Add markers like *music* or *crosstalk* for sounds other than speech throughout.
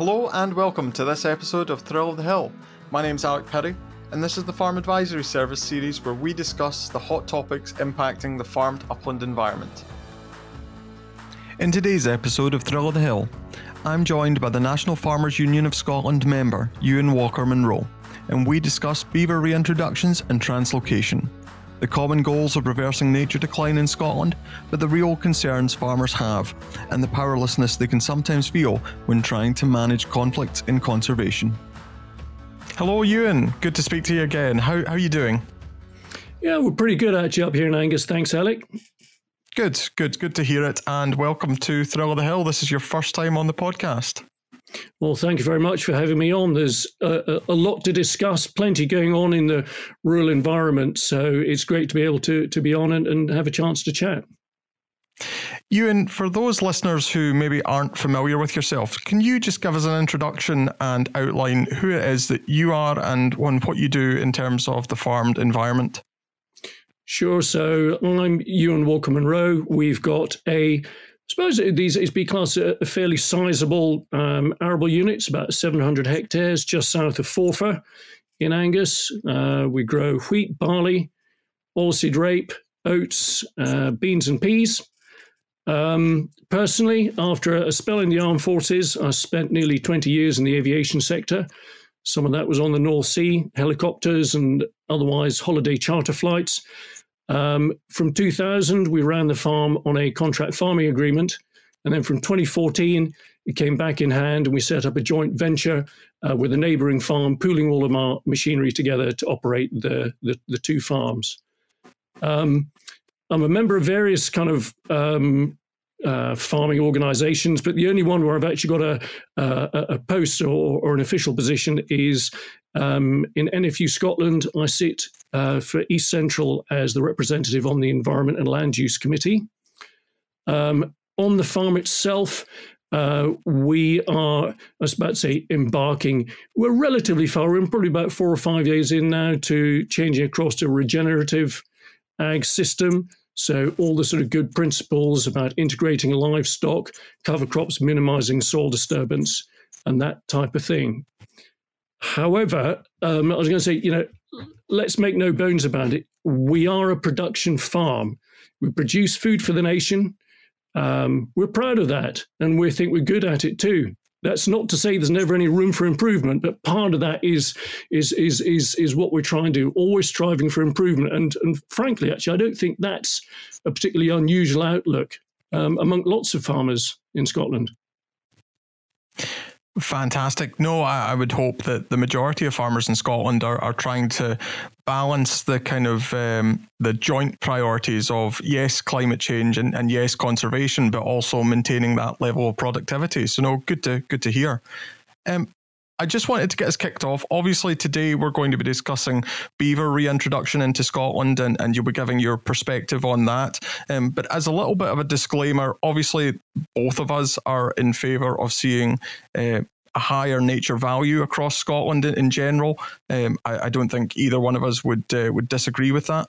Hello and welcome to this episode of Thrill of the Hill. My name's Alec Perry, and this is the Farm Advisory Service series where we discuss the hot topics impacting the farmed upland environment. In today's episode of Thrill of the Hill, I'm joined by the National Farmers Union of Scotland member Euan Walker Monroe, and we discuss beaver reintroductions and translocation the common goals of reversing nature decline in Scotland, but the real concerns farmers have, and the powerlessness they can sometimes feel when trying to manage conflicts in conservation. Hello, Euan. Good to speak to you again. How, how are you doing? Yeah, we're pretty good actually up here in Angus. Thanks, Alec. Good, good, good to hear it. And welcome to Thrill of the Hill. This is your first time on the podcast. Well, thank you very much for having me on. There's a, a, lot to discuss, plenty going on in the rural environment. So it's great to be able to, to be on and, and have a chance to chat. Euan, for those listeners who maybe aren't familiar with yourself, can you just give us an introduction and outline who it is that you are and what you do in terms of the farmed environment? Sure. So I'm Euan Walker Monroe. We've got a suppose these is be classed a fairly sizable um, arable units, about 700 hectares, just south of Forfar in Angus. Uh, we grow wheat, barley, oilseed rape, oats, uh, beans, and peas. Um, personally, after a spell in the armed forces, I spent nearly 20 years in the aviation sector. Some of that was on the North Sea, helicopters and otherwise holiday charter flights. Um, from 2000, we ran the farm on a contract farming agreement. And then from 2014, it came back in hand and we set up a joint venture uh, with a neighboring farm, pooling all of our machinery together to operate the, the, the two farms. Um, I'm a member of various kind of um, uh, farming organizations, but the only one where I've actually got a, a, a post or, or, an official position is um, in NFU Scotland. I sit uh, for East Central as the representative on the Environment and Land Use Committee. Um, on the farm itself, uh, we are, I was about to say, embarking. We're relatively far in, probably about four or five years in now, to changing across to a regenerative ag system. So, all the sort of good principles about integrating livestock, cover crops, minimizing soil disturbance, and that type of thing. However, um, I was going to say, you know, let's make no bones about it. We are a production farm. We produce food for the nation. Um, we're proud of that, and we think we're good at it too. That's not to say there's never any room for improvement, but part of that is is is is is what we're trying to do. Always striving for improvement, and and frankly, actually, I don't think that's a particularly unusual outlook um, among lots of farmers in Scotland. Fantastic. No, I, I, would hope that the majority of farmers in Scotland are, are trying to balance the kind of um, the joint priorities of yes, climate change and, and yes, conservation, but also maintaining that level of productivity. So no, good to good to hear. Um, I just wanted to get us kicked off. Obviously, today we're going to be discussing beaver reintroduction into Scotland, and, and you'll be giving your perspective on that. Um, but as a little bit of a disclaimer, obviously, both of us are in favour of seeing uh, a higher nature value across Scotland in, in general. Um, I, I, don't think either one of us would uh, would disagree with that.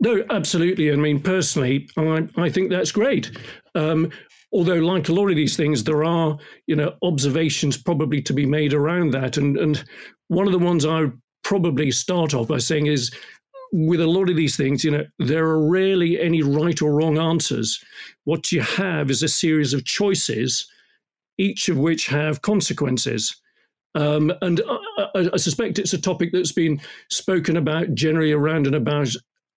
No, absolutely. I mean, personally, I, I think that's great. Um, although like a lot of these things there are you know observations probably to be made around that. And and one of the ones i would probably start off by saying is with a lot of these things you know there are rarely any right or wrong answers. What you have is a series of choices each of which have consequences. Um, and I, I, suspect it's a topic that's been spoken about generally around and about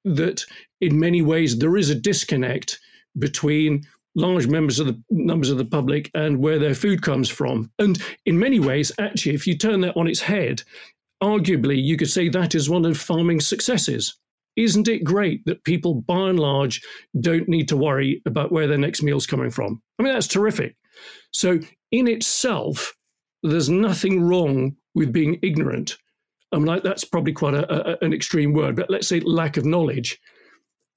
that in many ways there is a disconnect between large members of the numbers of the public and where their food comes from. And in many ways, actually, if you turn that on its head, arguably you could say that is one of farming's successes. Isn't it great that people, by and large, don't need to worry about where their next meal's coming from? I mean, that's terrific. So, in itself, there's nothing wrong with being ignorant. I mean, that's probably quite a, a, an extreme word, but let's say lack of knowledge,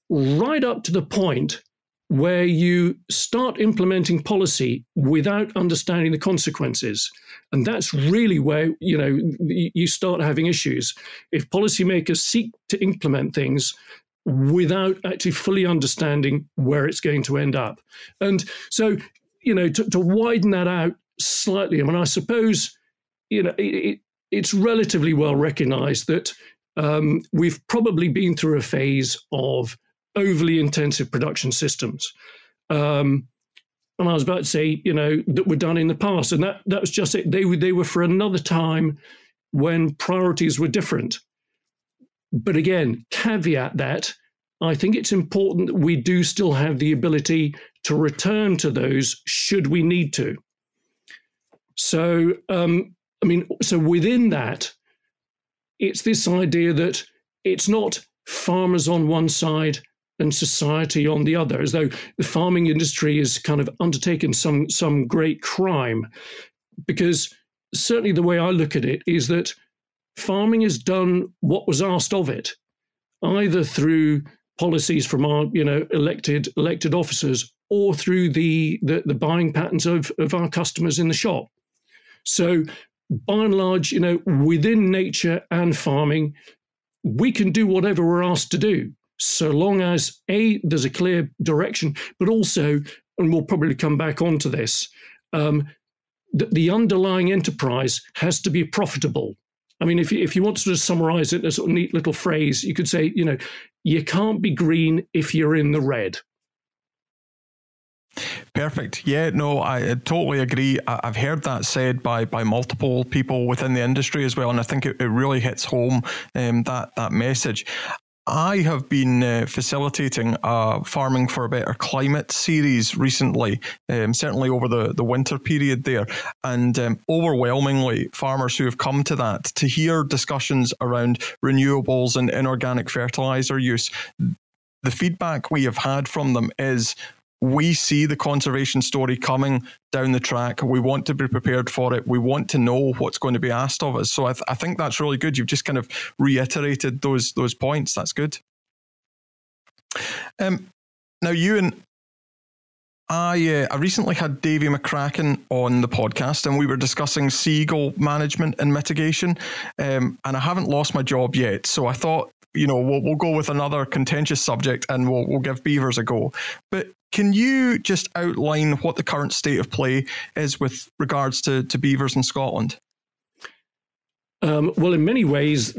right up to the point where you start implementing policy without understanding the consequences and that's really where you know you start having issues if policymakers seek to implement things without actually fully understanding where it's going to end up and so you know to, to widen that out slightly. I mean, I suppose you know it, it, it's relatively well recognised that um, we've probably been through a phase of overly intensive production systems. Um, and I was about to say, you know, that were done in the past, and that that was just it. They were they were for another time when priorities were different. But again, caveat that I think it's important that we do still have the ability to return to those should we need to. So, um, I mean, so within that, it's this idea that it's not farmers on one side and society on the other, as though the farming industry has kind of undertaken some some great crime. Because certainly the way I look at it is that farming has done what was asked of it, either through policies from our you know elected elected officers or through the the, the buying patterns of, of our customers in the shop. So by and large, you know, within nature and farming, we can do whatever we're asked to do so long as a there's a clear direction, but also, and we'll probably come back onto this, um, the, the underlying enterprise has to be profitable. I mean, if you, if you want to sort of summarize it in a sort of neat little phrase, you could say, you know, you can't be green if you're in the red. Perfect. Yeah, no, I totally agree. I've heard that said by by multiple people within the industry as well, and I think it, it really hits home um, that that message. I have been uh, facilitating a Farming for a Better Climate series recently, um, certainly over the, the winter period there. And um, overwhelmingly, farmers who have come to that to hear discussions around renewables and inorganic fertilizer use, the feedback we have had from them is we see the conservation story coming down the track. We want to be prepared for it. We want to know what's going to be asked of us. So I, th- I think that's really good. You've just kind of reiterated those those points. That's good. Um, now, Euan, I uh, I recently had Davy McCracken on the podcast, and we were discussing seagull management and mitigation. Um, and I haven't lost my job yet, so I thought you know we'll, we'll go with another contentious subject, and we'll we'll give beavers a go. But can you just outline what the current state of play is with regards to, to beavers in Scotland? Um, well, in many ways,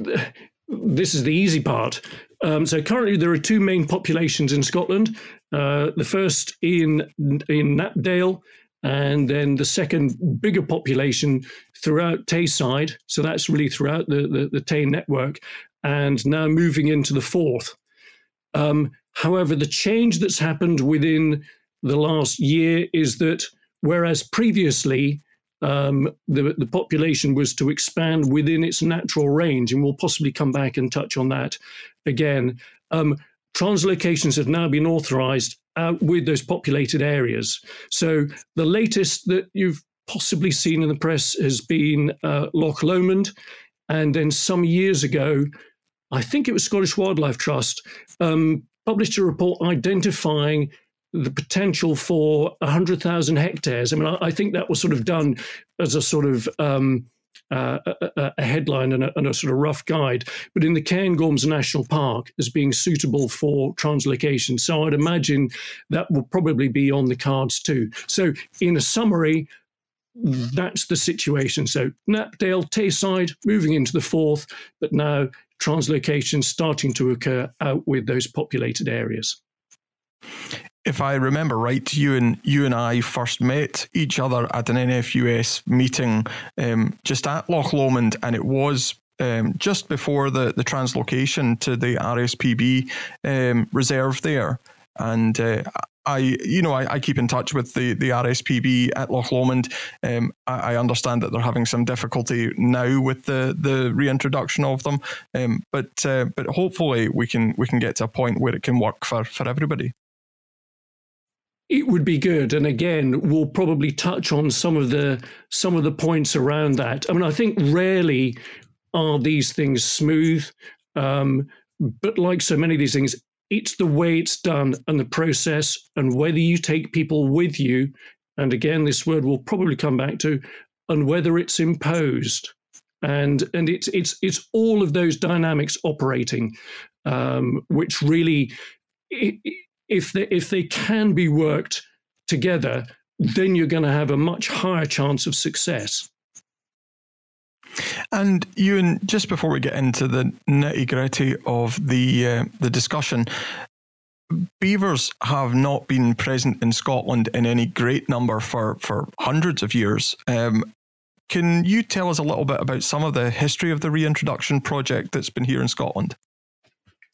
this is the easy part. Um, so currently, there are two main populations in Scotland. Uh, the first in in Knapdale, and then the second bigger population throughout Tayside. So that's really throughout the the, the Tay network, and now moving into the Forth. Um, However, the change that's happened within the last year is that whereas previously um, the, the population was to expand within its natural range, and we'll possibly come back and touch on that again. Um, translocations have now been authorized out with those populated areas. So the latest that you've possibly seen in the press has been uh, Loch Lomond. And then some years ago, I think it was Scottish Wildlife Trust, um, published a report identifying the potential for 100,000 hectares. I mean, I, I, think that was sort of done as a sort of um, uh, a, a, headline and a, and a, sort of rough guide, but in the Cairngorms National Park as being suitable for translocation. So I'd imagine that will probably be on the cards too. So, in a summary, that's the situation. So Knapdale, Tayside, moving into the Forth, but now translocation starting to occur out with those populated areas. If I remember right, you and you and I first met each other at an NFUS meeting um, just at Loch Lomond, and it was um, just before the, the translocation to the RSPB um, reserve there. And uh, I, you know, I, I, keep in touch with the, the RSPB at Loch Lomond. Um, I, I, understand that they're having some difficulty now with the, the reintroduction of them, um, but uh, but hopefully we can we can get to a point where it can work for, for everybody. It would be good, and again, we'll probably touch on some of the some of the points around that. I mean, I think rarely are these things smooth, um, but like so many of these things, it's the way it's done and the process and whether you take people with you. And again, this word will probably come back to, and whether it's imposed. And and it's it's it's all of those dynamics operating, um, which really, if they if they can be worked together, then you're going to have a much higher chance of success. And Euan, just before we get into the nitty gritty of the uh, the discussion, beavers have not been present in Scotland in any great number for for hundreds of years. Um, can you tell us a little bit about some of the history of the reintroduction project that's been here in Scotland?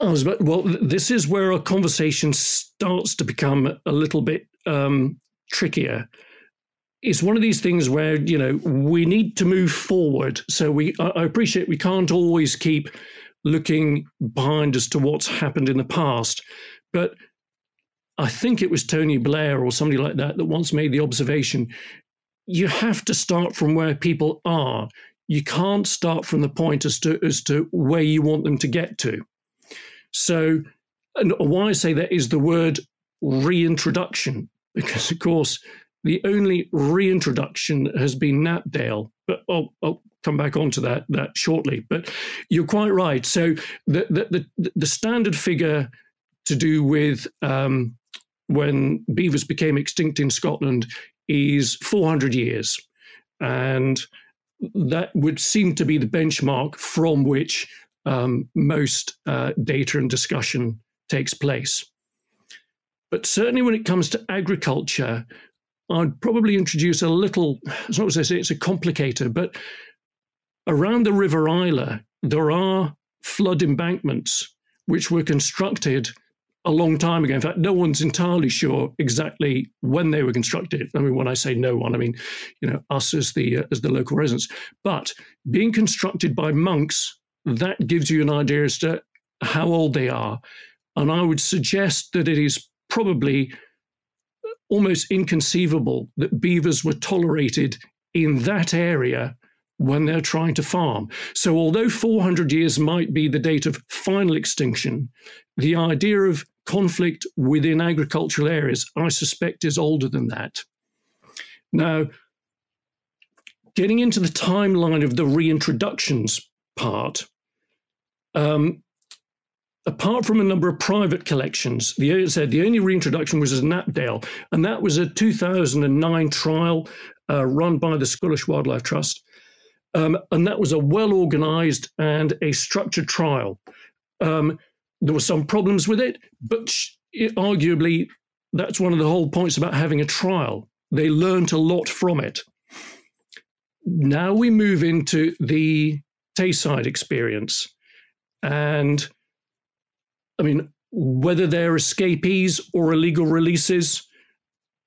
Well, this is where our conversation starts to become a little bit um, trickier. It's one of these things where you know we need to move forward. So we, I appreciate we can't always keep looking behind as to what's happened in the past, but I think it was Tony Blair or somebody like that that once made the observation: you have to start from where people are. You can't start from the point as to as to where you want them to get to. So, and why I say that is the word reintroduction, *laughs* because of course, the only reintroduction has been Knapdale. But I'll, I'll come back onto that that shortly. But you're quite right. So the the the, the standard figure to do with um, when beavers became extinct in Scotland is 400 years, and that would seem to be the benchmark from which um, most uh, data and discussion takes place. But certainly when it comes to agriculture, I'd probably introduce a little, as not say it's a complicator, but around the River Isla, there are flood embankments which were constructed a long time ago. In fact, no one's entirely sure exactly when they were constructed. I mean, when I say no one, I mean, you know, us as the uh, as the local residents. But being constructed by monks that gives you an idea as to how old they are. And I would suggest that it is probably almost inconceivable that beavers were tolerated in that area when they're trying to farm. So, although 400 years might be the date of final extinction, the idea of conflict within agricultural areas, I suspect, is older than that. Now, getting into the timeline of the reintroductions part, um, apart from a number of private collections, the said the only reintroduction was at Knapdale, and that was a 2009 trial uh, run by the Scottish Wildlife Trust, um, and that was a well organised and a structured trial. Um, there were some problems with it, but it, arguably that's one of the whole points about having a trial. They learned a lot from it. Now we move into the Tayside experience. And I mean, whether they're escapees or illegal releases,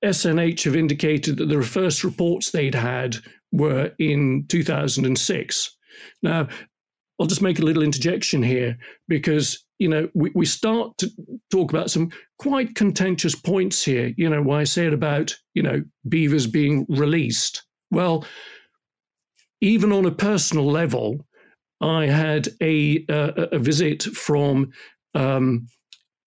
SNH have indicated that the first reports they'd had were in 2006. Now, I'll just make a little interjection here because, you know, we, we start to talk about some quite contentious points here. You know, why I said about, you know, beavers being released. Well, even on a personal level, I had a uh, a visit from. Um,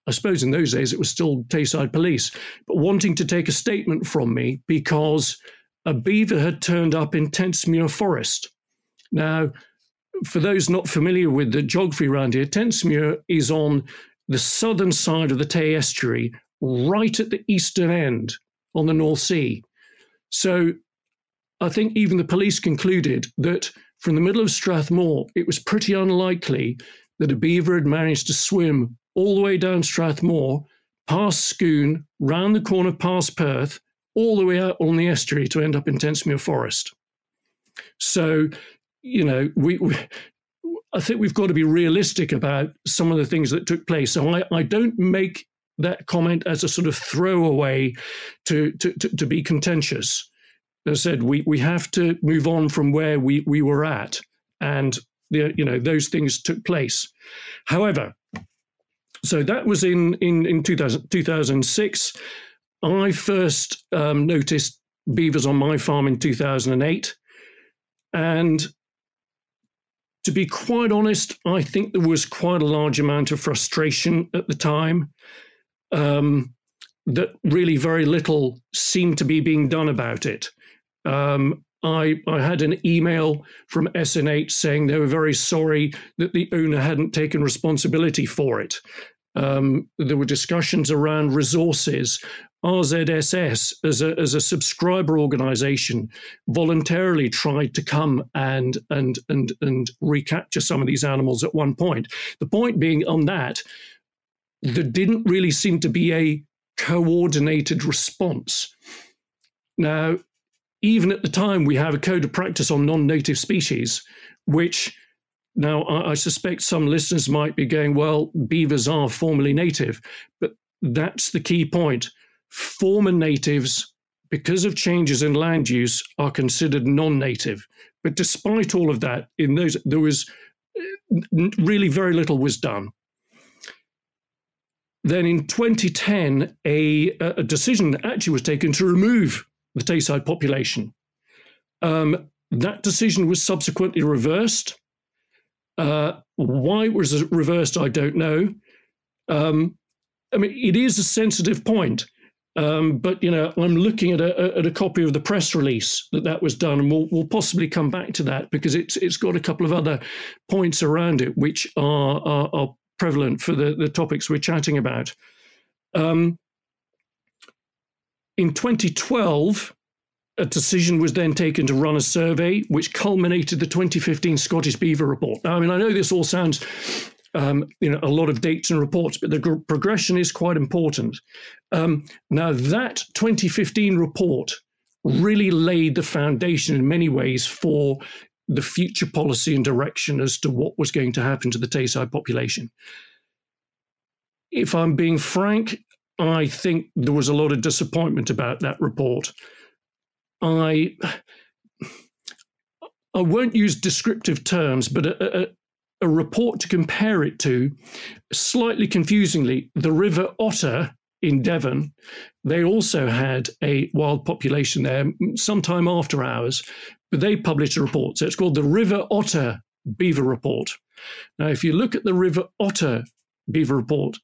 I suppose in those days it was still Tayside Police, but wanting to take a statement from me because a beaver had turned up in Tentsmuir Forest. Now, for those not familiar with the geography around here, Tentsmuir is on the southern side of the Tay estuary, right at the eastern end on the North Sea. So I think even the police concluded that from the middle of Strathmore, it was pretty unlikely that a beaver had managed to swim all the way down Strathmore, past Scone, round the corner past Perth, all the way out on the estuary to end up in Tentsmuir Forest. So, you know, we, we I think we've got to be realistic about some of the things that took place. So I, I don't make that comment as a sort of throwaway to, to, to, to be contentious. As I said, we, we have to move on from where we, we were at. And, the, you know, those things took place. However, so that was in, in, in 2000, 2006. I first um, noticed beavers on my farm in 2008. And to be quite honest, I think there was quite a large amount of frustration at the time. Um, that really very little seemed to be being done about it. Um, I, I had an email from SNH saying they were very sorry that the owner hadn't taken responsibility for it. Um, there were discussions around resources RZSS, as a, as a subscriber organization, voluntarily tried to come and, and, and, and recapture some of these animals at one point. The point being on that, there didn't really seem to be a coordinated response. Now, even at the time, we have a code of practice on non native species, which now I, I, suspect some listeners might be going, well, beavers are formally native, but that's the key point. Former natives, because of changes in land use, are considered non native. But despite all of that, in those, there was uh, really very little was done. Then in 2010, a, a decision actually was taken to remove the Tayside population. Um, that decision was subsequently reversed. Uh, why was it reversed? I don't know. Um, I mean, it is a sensitive point, um, but you know, I'm looking at a, at a copy of the press release that that was done, and we'll, we'll possibly come back to that because it's it's got a couple of other points around it which are are, are prevalent for the, the topics we're chatting about. Um, in 2012, a decision was then taken to run a survey, which culminated the 2015 Scottish Beaver Report. Now, I mean, I know this all sounds, um, you know, a lot of dates and reports, but the gr- progression is quite important. Um, now, that 2015 report really laid the foundation in many ways for the future policy and direction as to what was going to happen to the Tayside population. If I'm being frank, I think there was a lot of disappointment about that report. I I won't use descriptive terms, but a, a, a report to compare it to, slightly confusingly, the River Otter in Devon, they also had a wild population there sometime after ours, but they published a report. So it's called the River Otter Beaver Report. Now, if you look at the River Otter Beaver Report,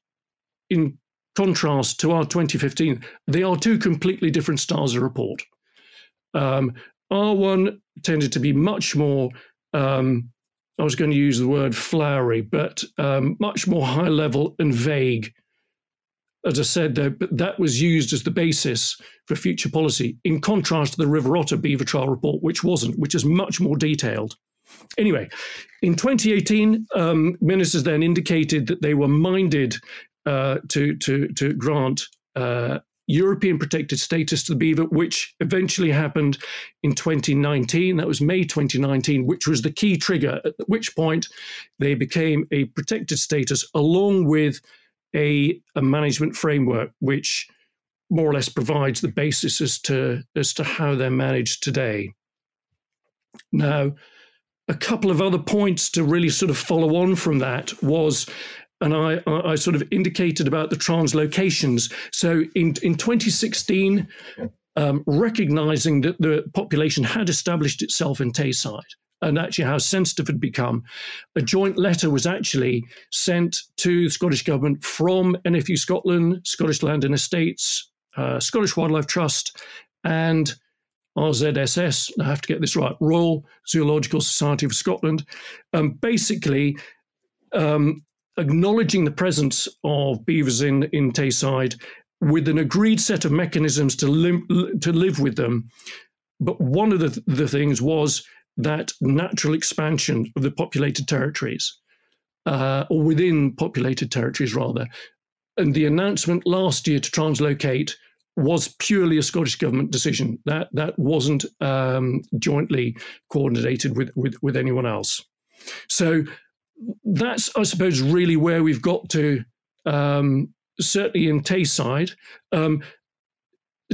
in contrast to our 2015, they are two completely different styles of report. Um, R1 tended to be much more, um, I was going to use the word flowery, but um, much more high level and vague. As I said, though, but that was used as the basis for future policy, in contrast to the River Otter Beaver Trial Report, which wasn't, which is much more detailed. Anyway, in 2018, um, ministers then indicated that they were minded uh, to, to, to grant uh, European protected status to the beaver, which eventually happened in 2019. That was May 2019, which was the key trigger, at which point they became a protected status along with a, a management framework, which more or less provides the basis as to, as to how they're managed today. Now, a couple of other points to really sort of follow on from that was and I, I, sort of indicated about the translocations. So in, in 2016, um, recognizing that the population had established itself in Tayside and actually how sensitive it had become, a joint letter was actually sent to the Scottish Government from NFU Scotland, Scottish Land and Estates, uh, Scottish Wildlife Trust, and RZSS, I have to get this right, Royal Zoological Society of Scotland, um, basically um, acknowledging the presence of beavers in, in Tayside with an agreed set of mechanisms to, lim- to live with them. But one of the, the things was that natural expansion of the populated territories, uh, or within populated territories rather. And the announcement last year to translocate was purely a Scottish government decision. That that wasn't um, jointly coordinated with, with with anyone else. So that's, I suppose, really where we've got to, um, certainly in Tayside. Um,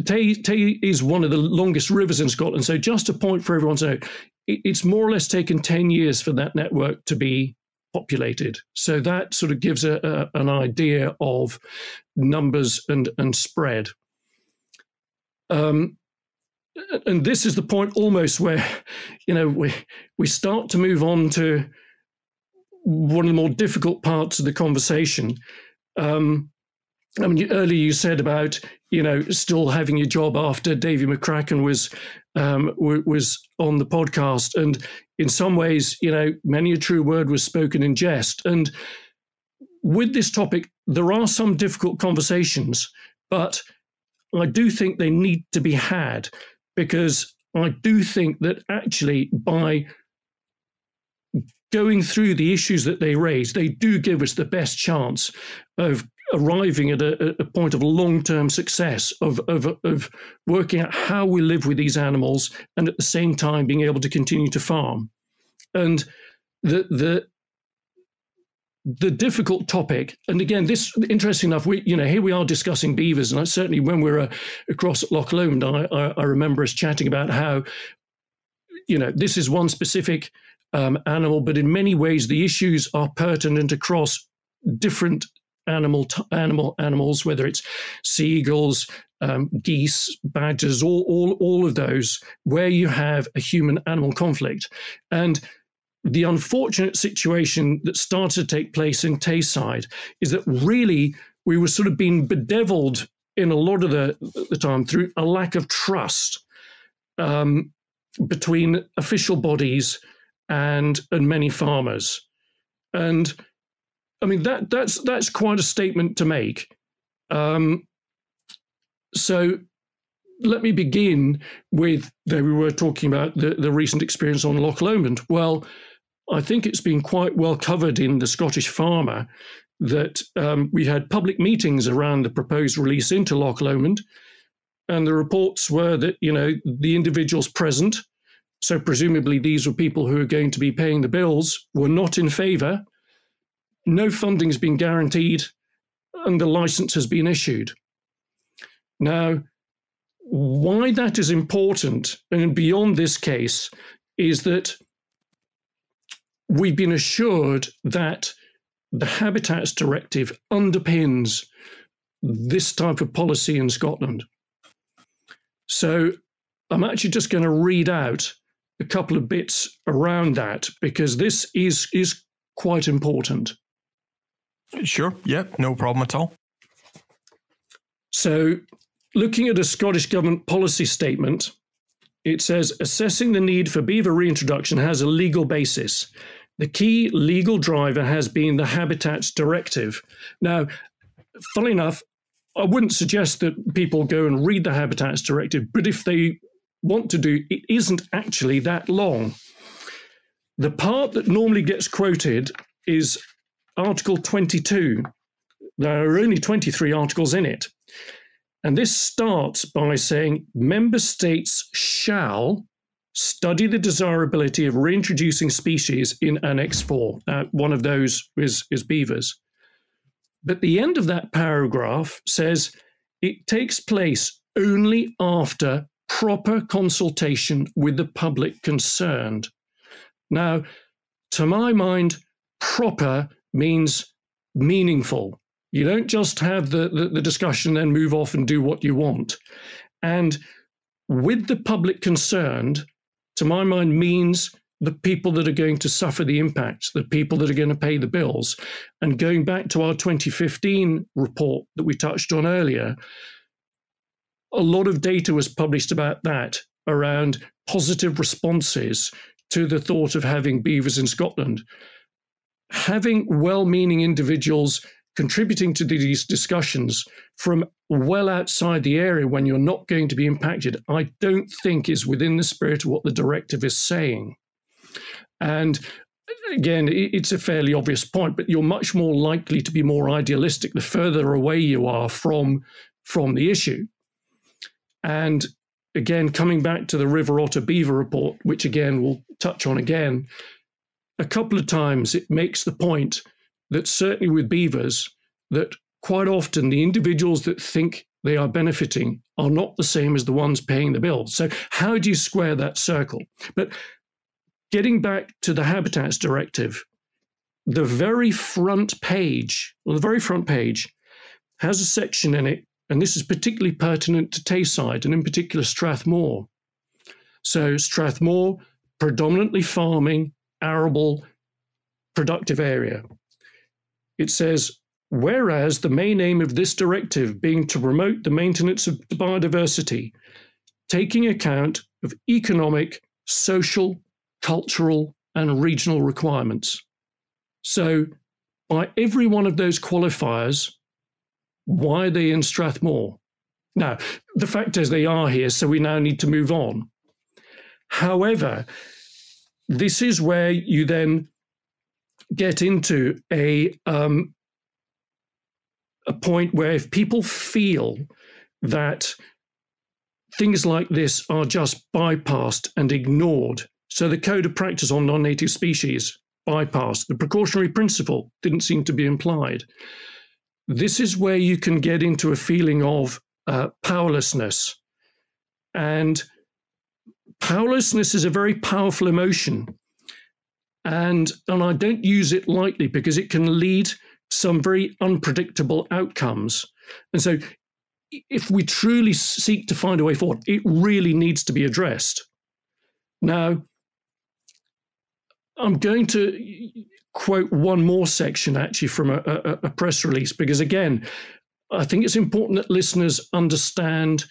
Tay, Tay is one of the longest rivers in Scotland. So, just a point for everyone to know, it's more or less taken 10 years for that network to be populated. So, that sort of gives a, a, an idea of numbers and, and spread. Um, and this is the point almost where, *laughs* you know, we, we start to move on to one of the more difficult parts of the conversation. Um, I mean, earlier you said about you know still having your job after Davy McCracken was um, w- was on the podcast, and in some ways, you know, many a true word was spoken in jest. And with this topic, there are some difficult conversations, but I do think they need to be had because I do think that actually by going through the issues that they raise, they do give us the best chance of arriving at a, a point of long term success, of, of, of working out how we live with these animals and at the same time being able to continue to farm. And the, the, the difficult topic, and again, this interesting enough, we you know here we are discussing beavers, and I certainly when we are uh, across at Loch Lomond, I, I, I remember us chatting about how you know this is one specific um, animal, but in many ways the issues are pertinent across different animal t- animal animals, whether it's seagulls, um, geese, badgers, all, all all of those, where you have a human animal conflict, and the unfortunate situation that started to take place in Tayside is that really we were sort of being bedeviled in a lot of the, the time through a lack of trust um, between official bodies and and many farmers, and I mean that that's that's quite a statement to make. Um, so let me begin with that we were talking about the, the recent experience on Loch Lomond. Well, I think it's been quite well covered in the Scottish Farmer that um, we had public meetings around the proposed release into Loch Lomond, and the reports were that you know the individuals present so presumably these were people who are going to be paying the bills, were not in favour. No funding has been guaranteed, and the license has been issued. Now, why that is important, and beyond this case, is that we've been assured that the Habitats Directive underpins this type of policy in Scotland. So I'm actually just going to read out a couple of bits around that because this is is quite important. Sure. Yep. No problem at all. So, looking at a Scottish Government policy statement, it says assessing the need for beaver reintroduction has a legal basis. The key legal driver has been the Habitats Directive. Now, funnily enough, I wouldn't suggest that people go and read the Habitats Directive, but if they want to do, it isn't actually that long. The part that normally gets quoted is Article 22. There are only 23 articles in it. And this starts by saying member states shall study the desirability of reintroducing species in Annex 4. Now, one of those is, is beavers. But the end of that paragraph says it takes place only after proper consultation with the public concerned. Now, to my mind, proper means meaningful. You don't just have the, the, the, discussion then move off and do what you want. And with the public concerned, to my mind, means the people that are going to suffer the impact, the people that are going to pay the bills. And going back to our 2015 report that we touched on earlier, a lot of data was published about that around positive responses to the thought of having beavers in Scotland. Having well meaning individuals contributing to these discussions from well outside the area when you're not going to be impacted, I don't think is within the spirit of what the directive is saying. And again, it's a fairly obvious point, but you're much more likely to be more idealistic the further away you are from, from the issue. And again, coming back to the River Otter Beaver report, which again we'll touch on again, a couple of times it makes the point that certainly with beavers, that quite often the individuals that think they are benefiting are not the same as the ones paying the bill. So, how do you square that circle? But getting back to the Habitats Directive, the very front page, well, the very front page has a section in it and this is particularly pertinent to Tayside and in particular Strathmore. So, Strathmore, predominantly farming, arable, productive area. It says, whereas the main aim of this directive being to promote the maintenance of biodiversity, taking account of economic, social, cultural, and regional requirements. So, by every one of those qualifiers, why are they in Strathmore? Now, the fact is they are here, so we now need to move on. However, this is where you then get into a um, a point where if people feel that things like this are just bypassed and ignored, so the code of practice on non-native species bypassed, the precautionary principle didn't seem to be implied. This is where you can get into a feeling of uh, powerlessness, and powerlessness is a very powerful emotion and and I don't use it lightly because it can lead some very unpredictable outcomes. And so, if we truly seek to find a way forward, it really needs to be addressed. Now, I'm going to quote one more section actually from a, a, a press release because, again, I think it's important that listeners understand.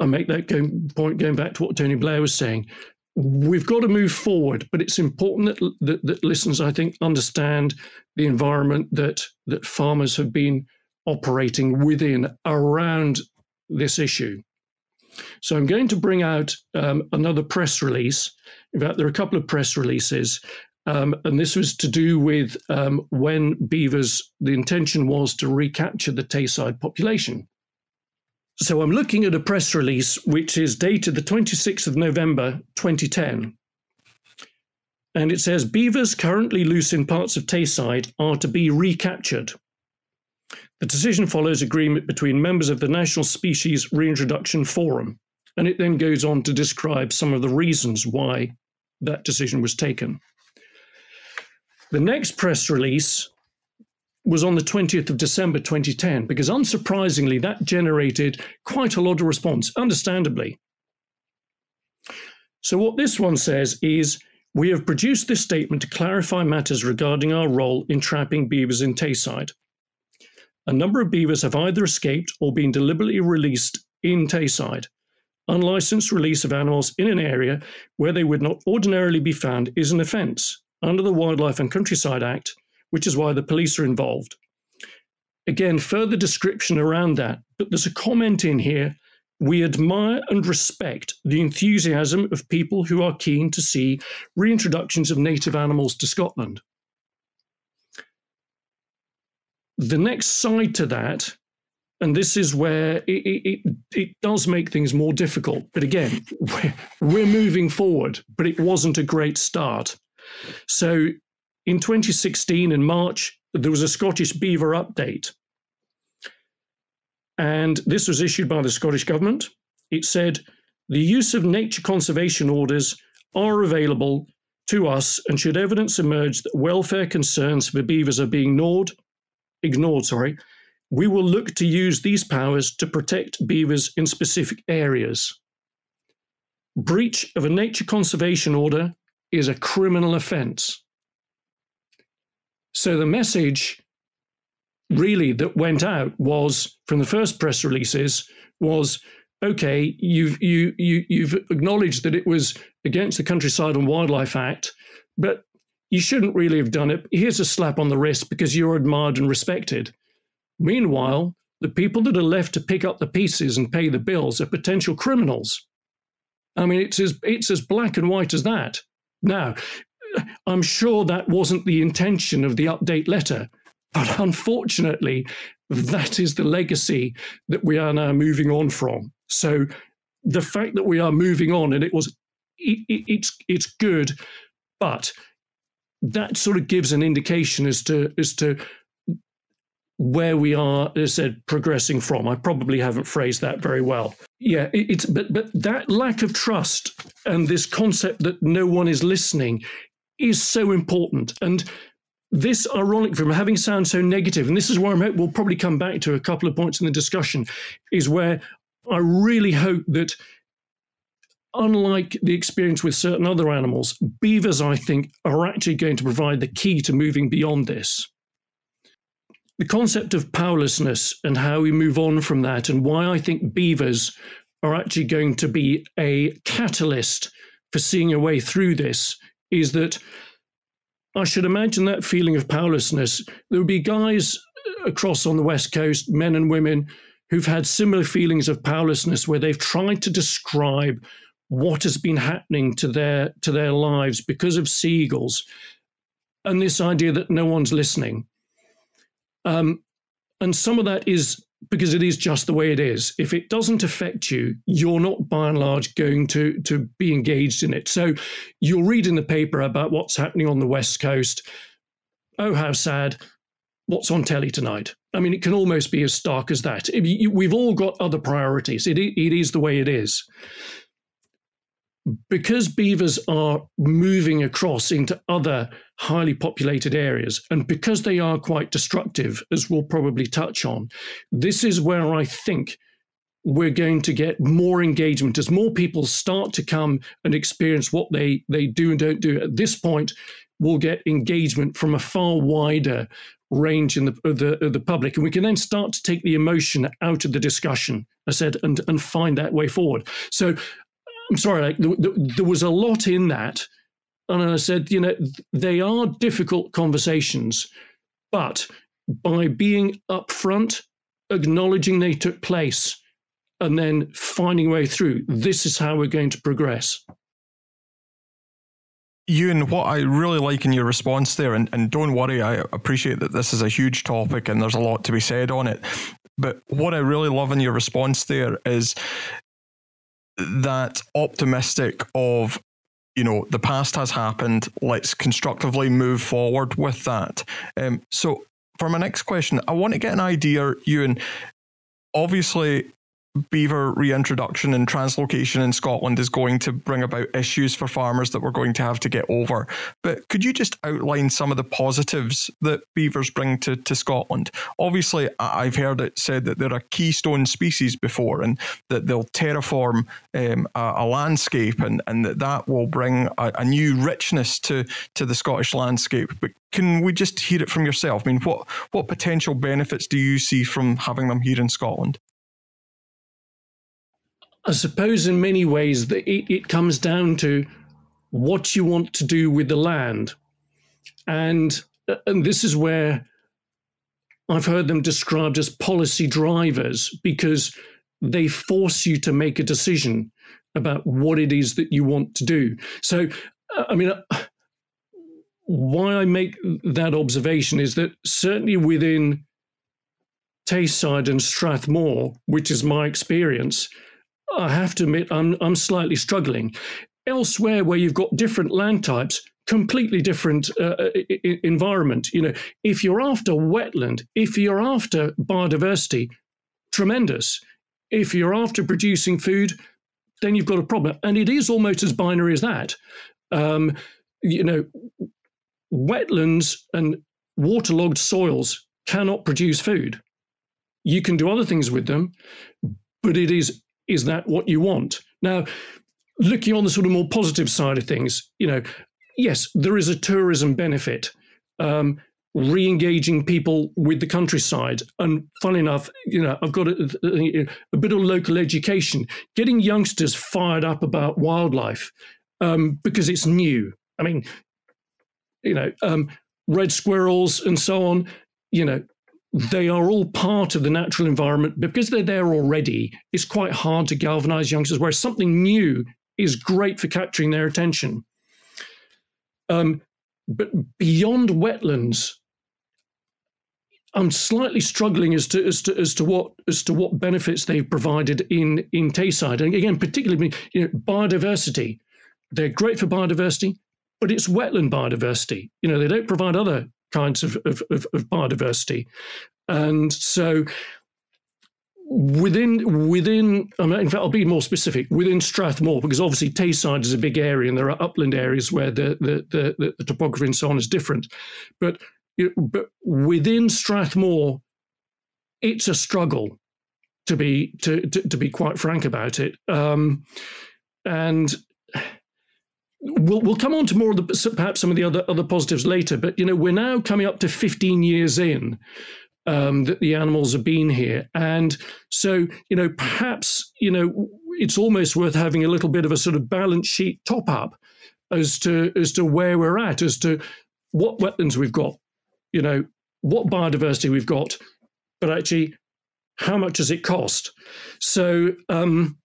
I make that point going back to what Tony Blair was saying we've got to move forward, but it's important that, that, that listeners, I think, understand the environment that that farmers have been operating within around this issue. So I'm going to bring out um, another press release. In fact, there are a couple of press releases, um, and this was to do with um, when beavers. The intention was to recapture the Tayside population. So I'm looking at a press release which is dated the 26th of November 2010. And it says beavers currently loose in parts of Tayside are to be recaptured. The decision follows agreement between members of the National Species Reintroduction Forum. And it then goes on to describe some of the reasons why that decision was taken. The next press release was on the 20th of December 2010, because unsurprisingly, that generated quite a lot of response, understandably. So, what this one says is We have produced this statement to clarify matters regarding our role in trapping beavers in Tayside. A number of beavers have either escaped or been deliberately released in Tayside. Unlicensed release of animals in an area where they would not ordinarily be found is an offence under the Wildlife and Countryside Act which is why the police are involved. Again, further description around that, but there's a comment in here. We admire and respect the enthusiasm of people who are keen to see reintroductions of native animals to Scotland. The next side to that, and this is where it, it, it does make things more difficult, but again, *laughs* we're, we're moving forward, but it wasn't a great start. So in 2016, in March, there was a Scottish beaver update. And this was issued by the Scottish Government. It said the use of nature conservation orders are available to us, and should evidence emerge that welfare concerns for beavers are being ignored, ignored, sorry, we will look to use these powers to protect beavers in specific areas. Breach of a nature conservation order is a criminal offence. So the message really that went out was from the first press releases was okay you've you, you you've acknowledged that it was against the countryside and wildlife act but you shouldn't really have done it. Here's a slap on the wrist because you're admired and respected. Meanwhile the people that are left to pick up the pieces and pay the bills are potential criminals. I mean it's as it's as black and white as that now I'm sure that wasn't the intention of the update letter. But unfortunately, that is the legacy that we are now moving on from. So the fact that we are moving on, and it was, it, it, it's it's good, but that sort of gives an indication as to as to where we are, as I said, progressing from. I probably haven't phrased that very well. Yeah, it, it's but but that lack of trust and this concept that no one is listening is so important. And this, ironic from having sound so negative, and this is where I'm, we'll probably come back to a couple of points in the discussion, is where I really hope that, unlike the experience with certain other animals, beavers, I think, are actually going to provide the key to moving beyond this. The concept of powerlessness and how we move on from that, and why I think beavers are actually going to be a catalyst for seeing a way through this is that I should imagine that feeling of powerlessness. There would be guys across on the West Coast, men and women, who've had similar feelings of powerlessness where they've tried to describe what has been happening to their to their lives because of seagulls and this idea that no one's listening um, and some of that is because it is just the way it is. If it doesn't affect you, you're not by and large going to, to be engaged in it. So you'll read in the paper about what's happening on the West Coast. Oh, how sad. What's on telly tonight? I mean, it can almost be as stark as that. We've all got other priorities. It, it is the way it is because beavers are moving across into other highly populated areas, and because they are quite destructive, as we'll probably touch on, this is where I think we're going to get more engagement as more people start to come and experience what they, they do and don't do. At this point, we'll get engagement from a far wider range in the, of the, of the public. And we can then start to take the emotion out of the discussion, I said, and, and find that way forward. So I'm sorry, like, there was a lot in that. And I said, you know, they are difficult conversations, but by being upfront, acknowledging they took place, and then finding a way through, this is how we're going to progress. Euan, what I really like in your response there, and, and don't worry, I appreciate that this is a huge topic and there's a lot to be said on it. But what I really love in your response there is that optimistic of you know the past has happened let's constructively move forward with that. Um, so for my next question i want to get an idea euan. Obviously beaver reintroduction and translocation in Scotland is going to bring about issues for farmers that we're going to have to get over. But could you just outline some of the positives that beavers bring to, to Scotland? Obviously, I've heard it said that they're a keystone species before and that they'll terraform um, a, a, landscape and, and that that will bring a, a new richness to, to the Scottish landscape. But can we just hear it from yourself? I mean, what, what potential benefits do you see from having them here in Scotland? I suppose in many ways that it, it comes down to what you want to do with the land. And, uh, and this is where I've heard them described as policy drivers because they force you to make a decision about what it is that you want to do. So, uh, I mean, uh, why I make that observation is that certainly within Tayside and Strathmore, which is my experience, I have to admit, I'm, I'm slightly struggling. Elsewhere, where you've got different land types, completely different uh, I- environment. You know, if you're after wetland, if you're after biodiversity, tremendous. If you're after producing food, then you've got a problem. And it is almost as binary as that. Um, you know, wetlands and waterlogged soils cannot produce food. You can do other things with them, but it is is that what you want? Now, looking on the sort of more positive side of things, you know, yes, there is a tourism benefit. Um, re-engaging people with the countryside and fun enough you know i've got a, a, bit of local education getting youngsters fired up about wildlife um, because it's new i mean you know um, red squirrels and so on you know they are all part of the natural environment because they're there already. It's quite hard to galvanize youngsters, whereas something new is great for capturing their attention. Um, but beyond wetlands, I'm slightly struggling as to as to as to what as to what benefits they've provided in in Tayside, and again, particularly you know biodiversity. They're great for biodiversity, but it's wetland biodiversity. You know, they don't provide other kinds of, of, of, of biodiversity. And so within within in fact I'll be more specific within Strathmore because obviously Tayside is a big area and there are upland areas where the the, the, the topography and so on is different but but within Strathmore it's a struggle to be to to, to be quite frank about it um, and We'll, we'll come on to more of the perhaps some of the other other positives later, but you know we're now coming up to 15 years in um, that the animals have been here, and so you know perhaps you know it's almost worth having a little bit of a sort of balance sheet top up as to as to where we're at, as to what wetlands we've got, you know what biodiversity we've got, but actually how much does it cost? So, um,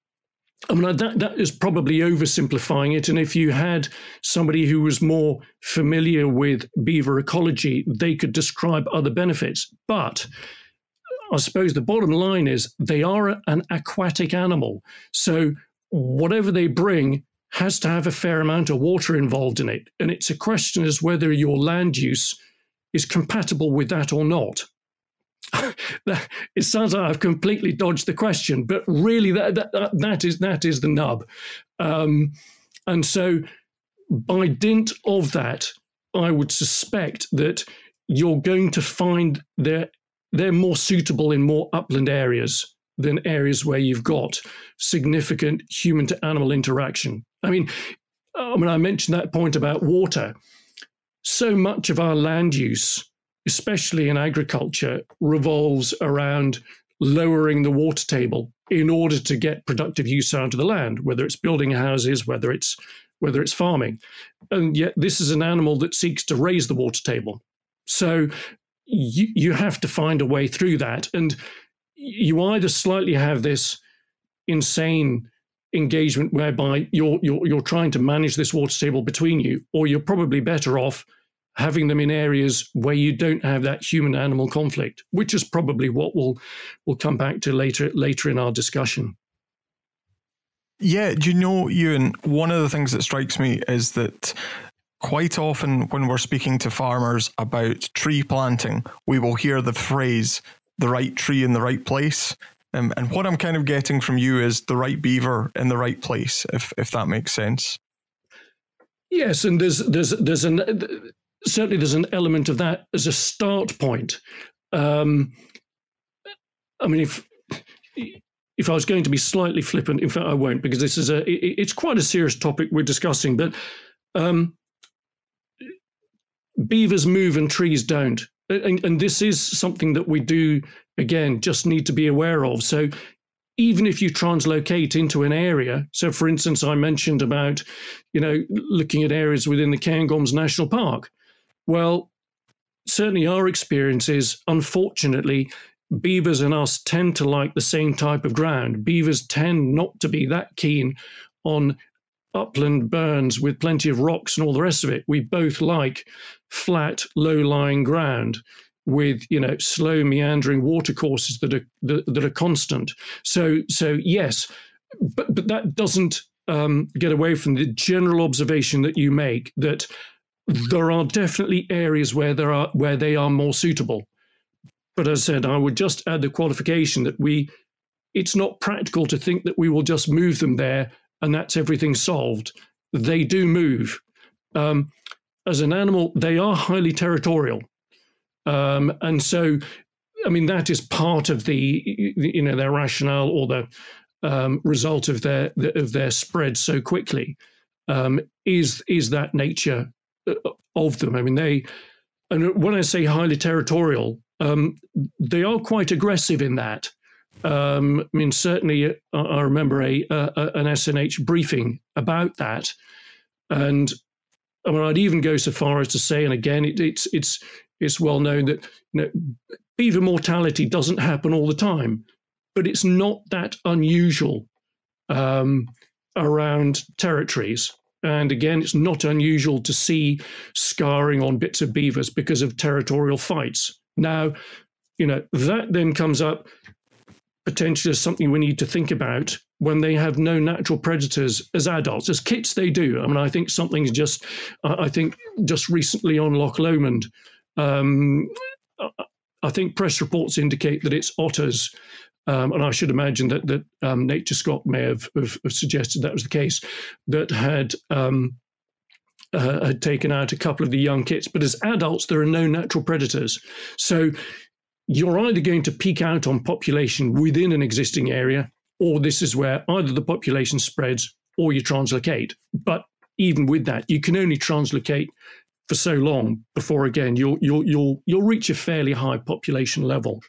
I mean, that, that is probably oversimplifying it. And if you had somebody who was more familiar with beaver ecology, they could describe other benefits. But I suppose the bottom line is they are an aquatic animal. So whatever they bring has to have a fair amount of water involved in it. And it's a question as whether your land use is compatible with that or not. *laughs* it sounds like I've completely dodged the question, but really that that, that is that is the nub. Um, and so by dint of that, I would suspect that you're going to find they're, they're more suitable in more upland areas than areas where you've got significant human to animal interaction. I mean, I mean, I mentioned that point about water. So much of our land use, especially in agriculture, revolves around lowering the water table in order to get productive use out of the land, whether it's building houses, whether it's whether it's farming. And yet this is an animal that seeks to raise the water table. So you, you have to find a way through that. And you either slightly have this insane engagement whereby you're, you're you're trying to manage this water table between you, or you're probably better off having them in areas where you don't have that human animal conflict, which is probably what we'll we'll come back to later later in our discussion. Yeah, do you know, Euan, one of the things that strikes me is that quite often when we're speaking to farmers about tree planting, we will hear the phrase the right tree in the right place. Um, and what I'm kind of getting from you is the right beaver in the right place, if if that makes sense. Yes, and there's there's there's an certainly there's an element of that as a start point. Um, I mean, if if I was going to be slightly flippant, in fact, I won't because this is a it, it's quite a serious topic we're discussing. But um, beavers move and trees don't and, and this is something that we do again just need to be aware of so even if you translocate into an area so for instance i mentioned about you know looking at areas within the cairngorms national park well certainly our experience is unfortunately beavers and us tend to like the same type of ground beavers tend not to be that keen on upland burns with plenty of rocks and all the rest of it. We both like flat, low-lying ground with you know slow meandering watercourses that are that, that are constant. So so yes, but but that doesn't um, get away from the general observation that you make that there are definitely areas where there are where they are more suitable. But as I said, I would just add the qualification that we it's not practical to think that we will just move them there and that's everything solved. They do move. Um, as an animal, they are highly territorial. Um, and so, I mean, that is part of the, you know, their rationale or the um, result of their of their spread so quickly um, is is that nature of them. I mean, they, and when I say highly territorial, um, they are quite aggressive in that. Um, I mean, certainly, uh, I remember a, a, an SNH briefing about that, and I mean, I'd even go so far as to say, and again, it, it's it's it's well known that you know, beaver mortality doesn't happen all the time, but it's not that unusual um, around territories. And again, it's not unusual to see scarring on bits of beavers because of territorial fights. Now, you know, that then comes up potentially as something we need to think about when they have no natural predators as adults. As kits, they do. I mean, I think something's just, I think just recently on Loch Lomond, um, I think press reports indicate that it's otters. Um, and I should imagine that that um, NatureScot may have, have, have, suggested that was the case, that had um, uh, had taken out a couple of the young kits. But as adults, there are no natural predators. So you're either going to peak out on population within an existing area, or this is where either the population spreads or you translocate. But even with that, you can only translocate for so long before again you'll you'll you'll you'll reach a fairly high population level.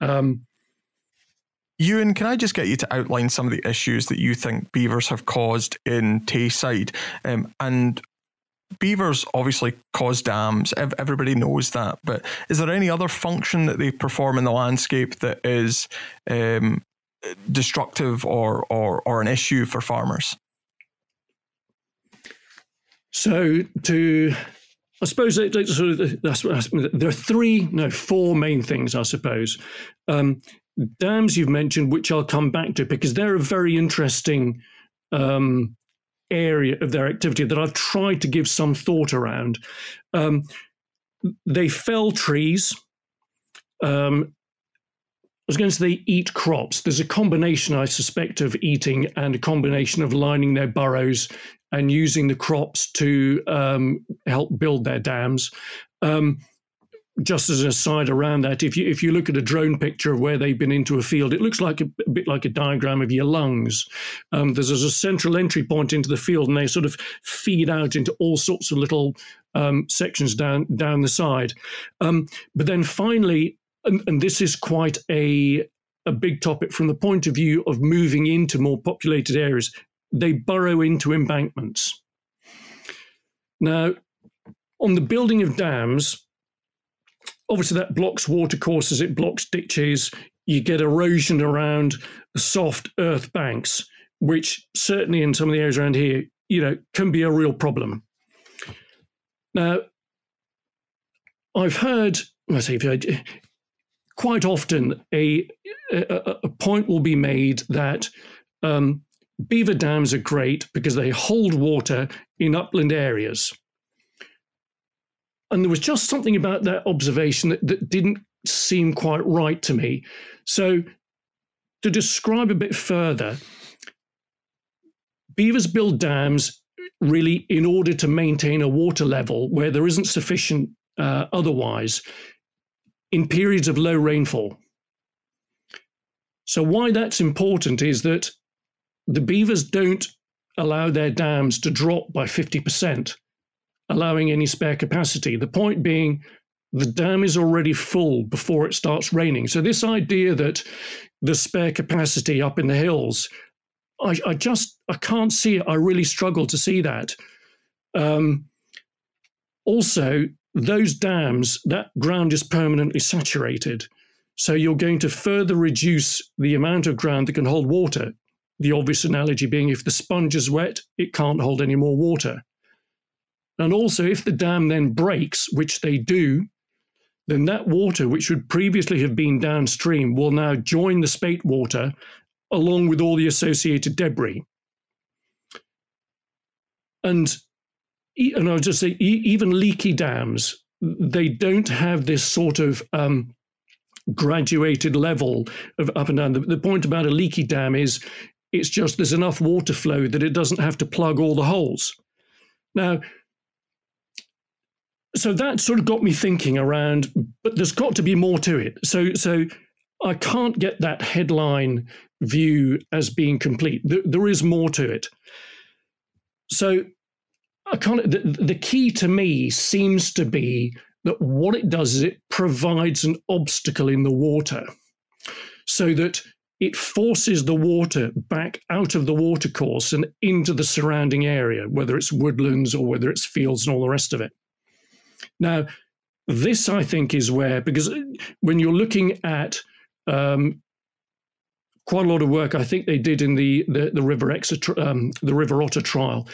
Um, Euan, can I just get you to outline some of the issues that you think beavers have caused in Tayside, um, and beavers obviously cause dams. Everybody knows that. But is there any other function that they perform in the landscape that is um, destructive or, or or an issue for farmers? So to I suppose sort of, there are three, no, four main things, I suppose. Um, dams you've mentioned, which I'll come back to because they're a very interesting um, area of their activity that I've tried to give some thought around. Um, they fell trees. Um, I was going to say they eat crops. There's a combination, I suspect, of eating and a combination of lining their burrows and using the crops to um, help build their dams. Um, just as an aside around that, if you if you look at a drone picture of where they've been into a field, it looks like a, a bit like a diagram of your lungs. Um, there's, a central entry point into the field, and they sort of feed out into all sorts of little um, sections down down the side. Um, but then finally, and, and this is quite a a big topic from the point of view of moving into more populated areas. They burrow into embankments. Now, on the building of dams, obviously that blocks water courses, it blocks ditches, you get erosion around soft earth banks, which certainly in some of the areas around here, you know, can be a real problem. Now, I've heard, I say, quite often a, a, a, point will be made that um, beaver dams are great because they hold water in upland areas. And there was just something about that observation that, that didn't seem quite right to me. So, to describe a bit further, beavers build dams really in order to maintain a water level where there isn't sufficient uh, otherwise in periods of low rainfall. So, why that's important is that the beavers don't allow their dams to drop by 50% allowing any spare capacity. The point being, the dam is already full before it starts raining. So, this idea that the spare capacity up in the hills, I, I just I can't see it. I really struggle to see that. Um, also, those dams, that ground is permanently saturated. So you're going to further reduce the amount of ground that can hold water. The obvious analogy being if the sponge is wet, it can't hold any more water. And also, if the dam then breaks, which they do, then that water, which would previously have been downstream, will now join the spate water along with all the associated debris. And, and I'll just say, even leaky dams, they don't have this sort of um, graduated level of up and down. The, the point about a leaky dam is it's just there's enough water flow that it doesn't have to plug all the holes. Now, so that sort of got me thinking around but there's got to be more to it. So so i can't get that headline view as being complete. There, there is more to it. So i can't the, the key to me seems to be that what it does is it provides an obstacle in the water so that it forces the water back out of the watercourse and into the surrounding area, whether it's woodlands or whether it's fields and all the rest of it. Now, this I think is where, because when you're looking at um, quite a lot of work, I think they did in the the, the River Exeter, um, the River Otter trial.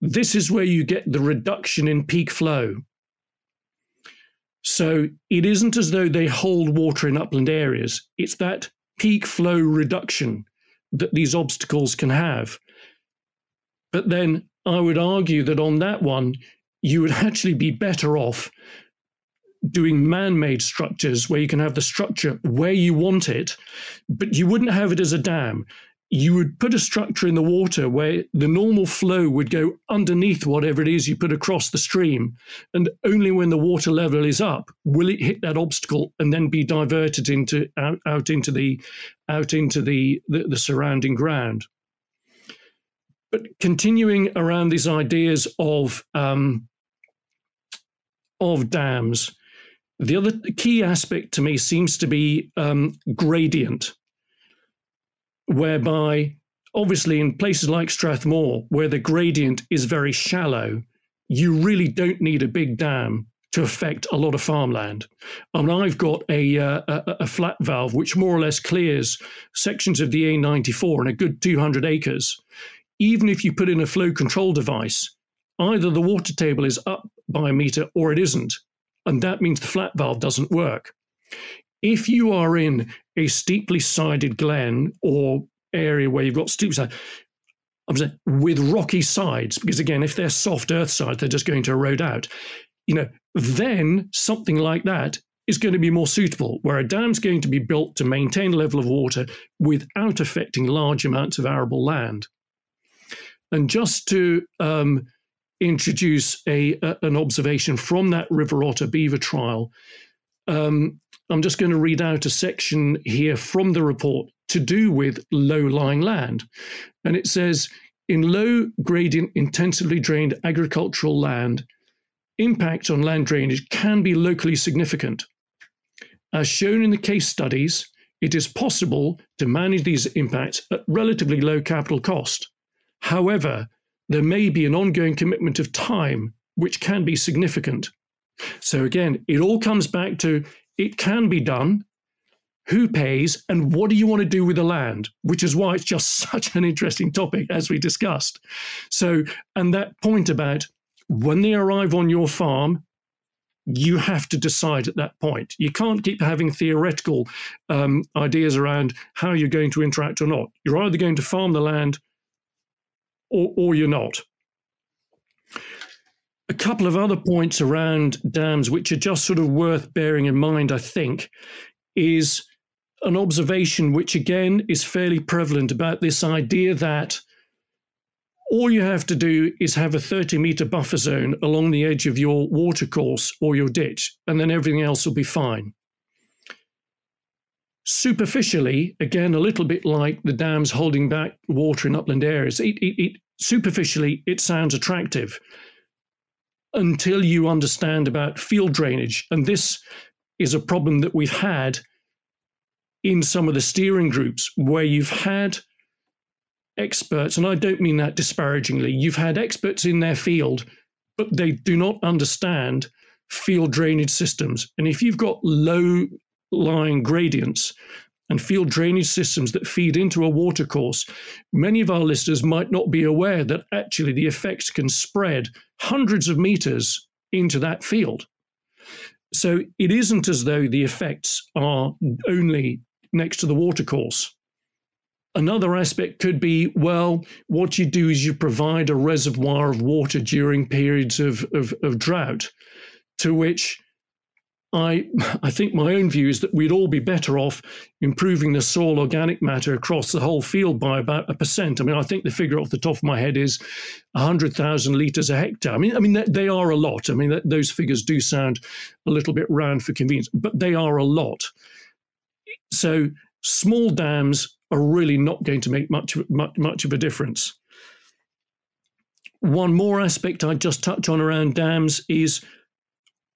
This is where you get the reduction in peak flow. So it isn't as though they hold water in upland areas. It's that peak flow reduction that these obstacles can have. But then I would argue that on that one, you would actually be better off doing man-made structures where you can have the structure where you want it, but you wouldn't have it as a dam. You would put a structure in the water where the normal flow would go underneath whatever it is you put across the stream. And only when the water level is up will it hit that obstacle and then be diverted into out, out into the out into the, the, the surrounding ground. But continuing around these ideas of um, of dams. The other key aspect to me seems to be um, gradient, whereby obviously in places like Strathmore, where the gradient is very shallow, you really don't need a big dam to affect a lot of farmland. I mean, I've got a, uh, a, a, flap valve which more or less clears sections of the A94 and a good 200 acres. Even if you put in a flow control device, either the water table is up by meter or it isn't, and that means the flap valve doesn't work. If you are in a steeply sided glen or area where you've got steep side, I'm saying with rocky sides, because again, if they're soft earth sides, they're just going to erode out. You know, then something like that is going to be more suitable, where a dam's going to be built to maintain a level of water without affecting large amounts of arable land. And just to um, introduce a, a, an observation from that river otter beaver trial, um, I'm just going to read out a section here from the report to do with low lying land. And it says in low gradient, intensively drained agricultural land, impact on land drainage can be locally significant. As shown in the case studies, it is possible to manage these impacts at relatively low capital cost. However, there may be an ongoing commitment of time which can be significant. So, again, it all comes back to it can be done, who pays, and what do you want to do with the land, which is why it's just *laughs* such an interesting topic, as we discussed. So, and that point about when they arrive on your farm, you have to decide at that point. You can't keep having theoretical um, ideas around how you're going to interact or not. You're either going to farm the land or, or you're not. A couple of other points around dams, which are just sort of worth bearing in mind, I think, is an observation which, again, is fairly prevalent about this idea that all you have to do is have a 30 meter buffer zone along the edge of your watercourse or your ditch, and then everything else will be fine. Superficially, again, a little bit like the dams holding back water in upland areas, it, it, it superficially it sounds attractive until you understand about field drainage. And this is a problem that we've had in some of the steering groups where you've had experts, and I don't mean that disparagingly, you've had experts in their field, but they do not understand field drainage systems. And if you've got low lying gradients and field drainage systems that feed into a watercourse, many of our listeners might not be aware that actually the effects can spread hundreds of meters into that field. So it isn't as though the effects are only next to the watercourse. Another aspect could be well, what you do is you provide a reservoir of water during periods of, of, of drought, to which I, *laughs* I think my own view is that we'd all be better off improving the soil organic matter across the whole field by about a percent. I mean, I think the figure off the top of my head is 100,000 litres a hectare. I mean, I mean they are a lot. I mean, those figures do sound a little bit round for convenience, but they are a lot. So small dams are really not going to make much, much, much of a difference. One more aspect I'd just touch on around dams is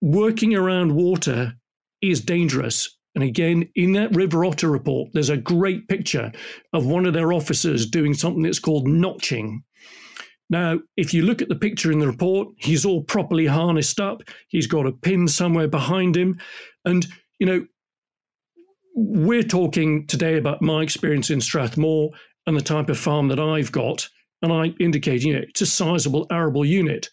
working around water is dangerous. And again, in that River Otter report, there's a great picture of one of their officers doing something that's called notching. Now, if you look at the picture in the report, he's all properly harnessed up. He's got a pin somewhere behind him. And, you know, we're talking today about my experience in Strathmore and the type of farm that I've got. And I indicate, you know, it's a sizable arable unit.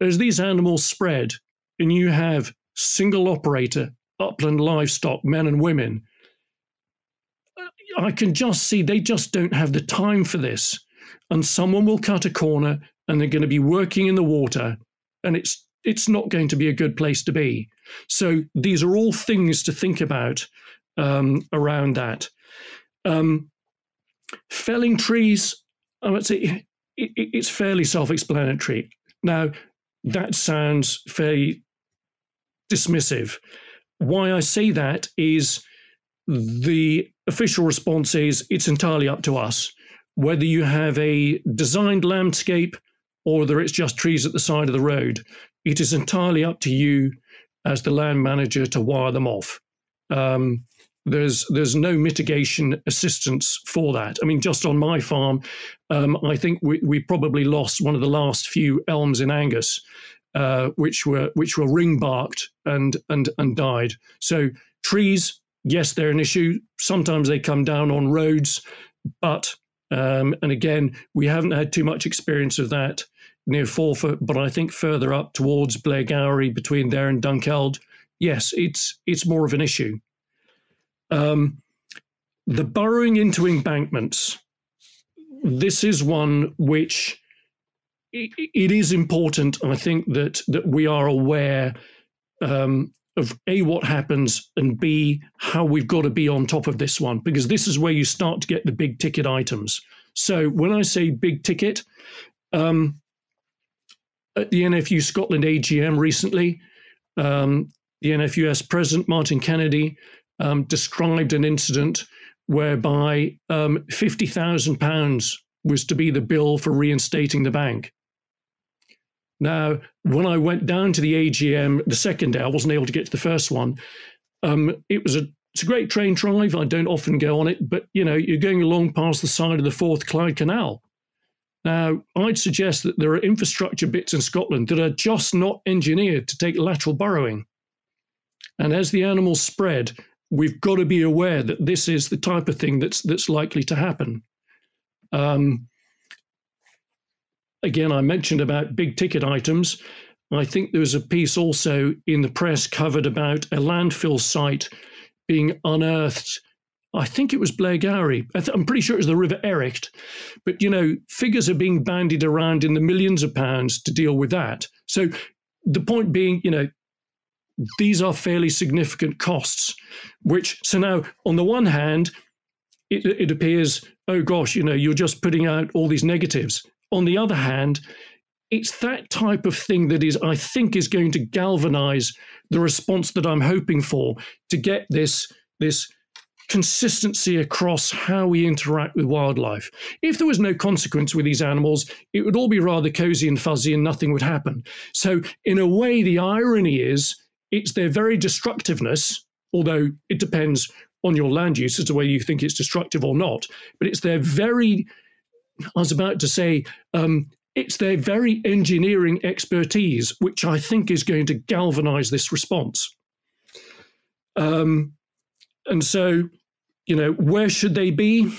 As these animals spread, and you have single operator upland livestock, men and women, I can just see they just don't have the time for this. And someone will cut a corner and they're going to be working in the water, and it's it's not going to be a good place to be. So these are all things to think about um, around that. Um, felling trees, I would say it, it, it's fairly self explanatory. Now, that sounds fairly dismissive. Why I say that is the official response is it's entirely up to us. Whether you have a designed landscape or whether it's just trees at the side of the road, it is entirely up to you as the land manager to wire them off. Um, there's there's no mitigation assistance for that. I mean, just on my farm, um, I think we, we probably lost one of the last few elms in Angus uh, which were which were ring barked and and and died. So trees, yes, they're an issue. Sometimes they come down on roads, but um, and again, we haven't had too much experience of that near Forfar, but I think further up towards Blairgowrie, between there and Dunkeld, yes, it's it's more of an issue. Um, the burrowing into embankments. This is one which it, is important. I think that that we are aware um, of a what happens and b how we've got to be on top of this one because this is where you start to get the big ticket items. So when I say big ticket, um, at the NFU Scotland AGM recently, um, the NFUS president Martin Kennedy um, described an incident whereby um, fifty thousand pounds was to be the bill for reinstating the bank. Now, when I went down to the AGM the second day, I wasn't able to get to the first one. Um, it was a it's a great train drive. I don't often go on it, but you know, you're going along past the side of the Forth Clyde Canal. Now, I'd suggest that there are infrastructure bits in Scotland that are just not engineered to take lateral burrowing. And as the animals spread, we've got to be aware that this is the type of thing that's that's likely to happen. Um, again, I mentioned about big ticket items. I think there was a piece also in the press covered about a landfill site being unearthed. I think it was Blairgowrie. I am pretty sure it was the River Ericht. But, you know, figures are being bandied around in the millions of pounds to deal with that. So the point being, you know, these are fairly significant costs, which, so now, on the one hand, it, it appears, oh gosh, you know, you're just putting out all these negatives. On the other hand, it's that type of thing that is, I think, is going to galvanize the response that I'm hoping for to get this this consistency across how we interact with wildlife. If there was no consequence with these animals, it would all be rather cozy and fuzzy and nothing would happen. So, in a way, the irony is it's their very destructiveness, although it depends on your land use as to whether you think it's destructive or not, but it's their very I was about to say, um, it's their very engineering expertise, which I think is going to galvanize this response. Um, and so, you know, where should they be?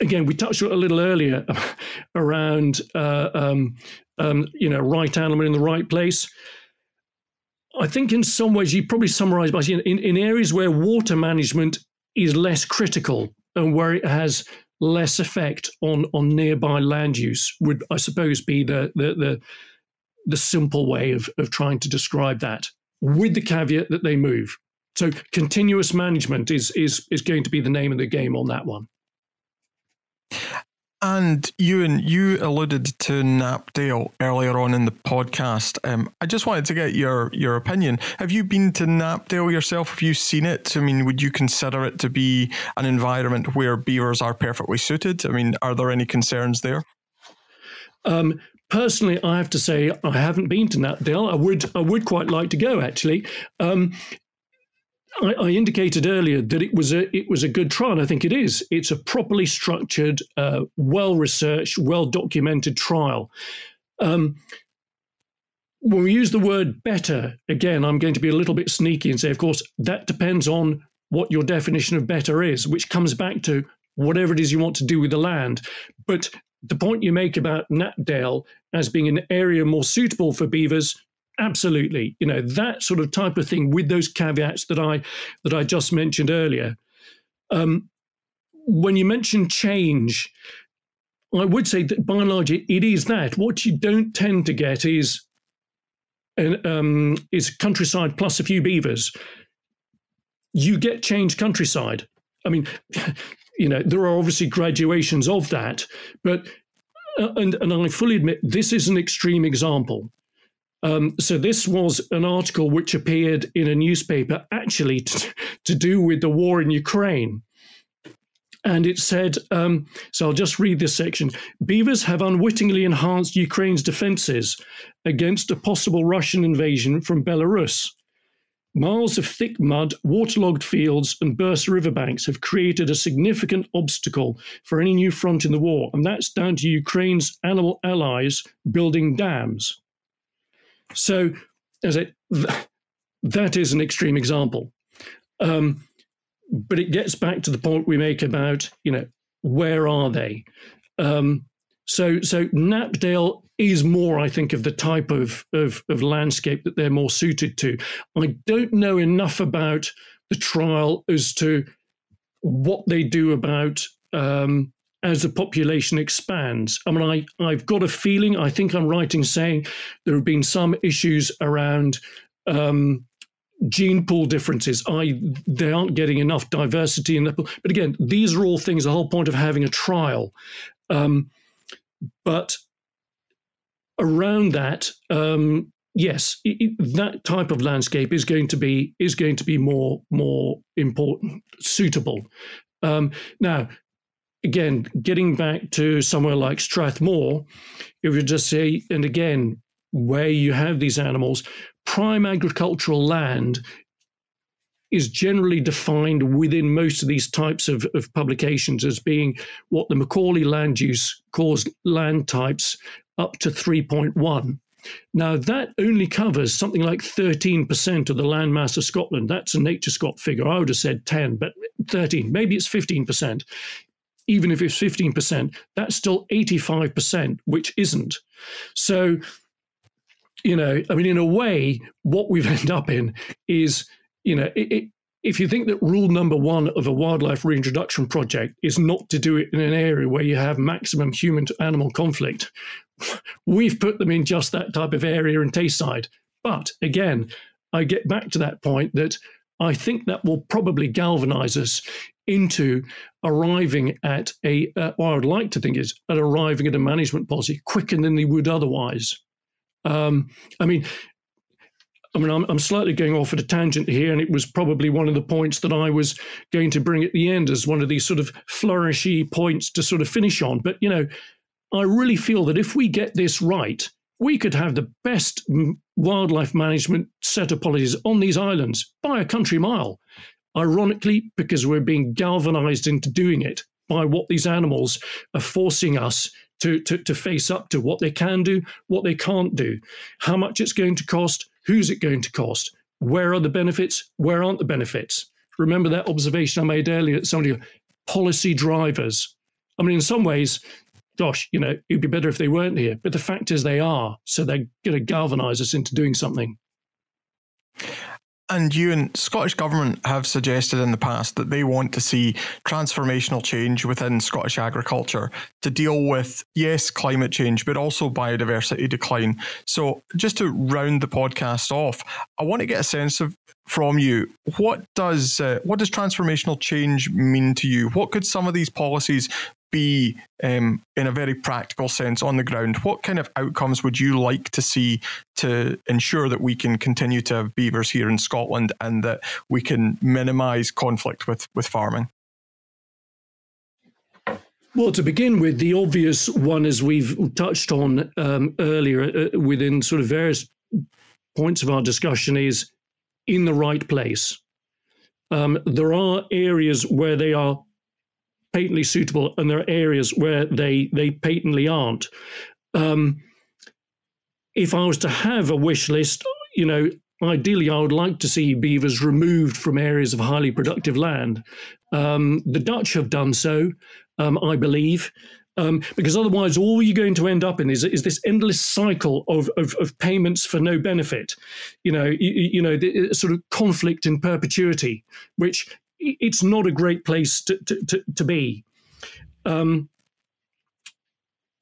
Again, we touched on it a little earlier *laughs* around, uh, um, um, you know, right animal in the right place. I think in some ways you probably summarize by saying in, in areas where water management is less critical and where it has less effect on on nearby land use would I suppose be the the the, the simple way of, of trying to describe that, with the caveat that they move. So continuous management is is is going to be the name of the game on that one. And Euan, you alluded to Knapdale earlier on in the podcast. Um, I just wanted to get your your opinion. Have you been to Knapdale yourself? Have you seen it? I mean, would you consider it to be an environment where beavers are perfectly suited? I mean, are there any concerns there? Um, personally, I have to say I haven't been to Knapdale. I would I would quite like to go actually. Um, I, I, indicated earlier that it was a it was a good trial. And I think it is. It's a properly structured, uh, well researched, well documented trial. Um, when we use the word better, again, I'm going to be a little bit sneaky and say, of course, that depends on what your definition of better is, which comes back to whatever it is you want to do with the land. But the point you make about Knapdale as being an area more suitable for beavers absolutely. You know that sort of type of thing with those caveats that i that i just mentioned earlier. Um, when you mention change i would say that by and large it, it is that. What you don't tend to get is um, is countryside plus a few beavers. You get change countryside. I mean *laughs* you know there are obviously graduations of that but uh, and and i fully admit this is an extreme example um, so this was an article which appeared in a newspaper actually to, to do with the war in Ukraine. And it said, um, so I'll just read this section. Beavers have unwittingly enhanced Ukraine's defenses against a possible Russian invasion from Belarus. Miles of thick mud, waterlogged fields, and burst riverbanks have created a significant obstacle for any new front in the war, and that's down to Ukraine's animal allies building dams. So, as it, that is an extreme example. Um, but it gets back to the point we make about, you know, where are they? Um, so, so Knapdale is more, I think, of the type of, of, of landscape that they're more suited to. I don't know enough about the trial as to what they do about um, as the population expands. I mean, I, I've got a feeling, I think I'm right in saying there have been some issues around um, gene pool differences. I they aren't getting enough diversity in the pool. But again, these are all things. The whole point of having a trial. Um, but around that, um, yes, it, it, that type of landscape is going to be is going to be more more important, suitable. Um, now, again, getting back to somewhere like Strathmore, if you just say, and again, where you have these animals, prime agricultural land is generally defined within most of these types of, of publications as being what the Macaulay land use calls land types up to 3.1. Now, that only covers something like 13% of the landmass of Scotland. That's a NatureScot figure. I would have said 10, but 13, maybe it's 15%. Even if it's 15%, that's still 85%, which isn't. So you know, I mean, in a way, what we've *laughs* ended up in is, you know, it, it, if you think that rule number one of a wildlife reintroduction project is not to do it in an area where you have maximum human to animal conflict, *laughs* we've put them in just that type of area in Tayside. But again, I get back to that point that I think that will probably galvanize us into arriving at a, uh, what I would like to think is at arriving at a management policy quicker than they would otherwise. Um, I mean, I mean, I'm, I'm, slightly going off at a tangent here, and it was probably one of the points that I was going to bring at the end as one of these sort of flourishy points to sort of finish on. But, you know, I really feel that if we get this right, we could have the best mm, wildlife management set of policies on these islands by a country mile. Ironically, because we're being galvanized into doing it by what these animals are forcing us to, to, to face up to what they can do, what they can't do, how much it's going to cost, who's it going to cost, where are the benefits, where aren't the benefits. Remember that observation I made earlier that somebody, policy drivers. I mean, in some ways, gosh, you know, it'd be better if they weren't here. But the fact is they are. So they're going to galvanize us into doing something. And you and Scottish Government have suggested in the past that they want to see transformational change within Scottish agriculture to deal with, yes, climate change, but also biodiversity decline. So, just to round the podcast off, I want to get a sense of from you what does uh, what does transformational change mean to you? What could some of these policies be um, in a very practical sense on the ground? What kind of outcomes would you like to see to ensure that we can continue to have beavers here in Scotland and that we can minimise conflict with, with farming? Well, to begin with, the obvious one, as we've touched on um, earlier uh, within sort of various points of our discussion, is in the right place. Um, there are areas where they are patently suitable, and there are areas where they they patently aren't. Um, if I was to have a wish list, you know, ideally I would like to see beavers removed from areas of highly productive land. Um, the Dutch have done so, um, I believe. Um, because otherwise, all you're going to end up in is, is this endless cycle of, of, of payments for no benefit. You know, you, you know, the, sort of conflict in perpetuity, which it's not a great place to, to, to, to be. Um,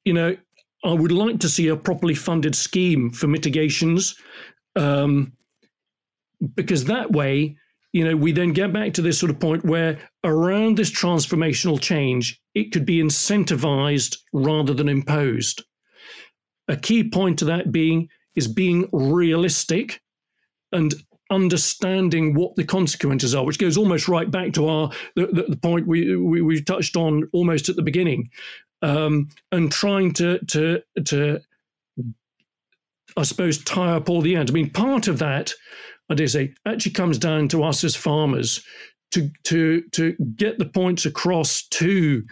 you know, I would like to see a properly funded scheme for mitigations, um, because that way, you know, we then get back to this sort of point where around this transformational change, it could be incentivized rather than imposed. A key point to that being is being realistic and understanding what the consequences are, which goes almost right back to our the, the, point we, we, we touched on almost at the beginning, um, and trying to to to I suppose tie up all the ends. I mean, part of that, I dare say, actually comes down to us as farmers to to to get the points across to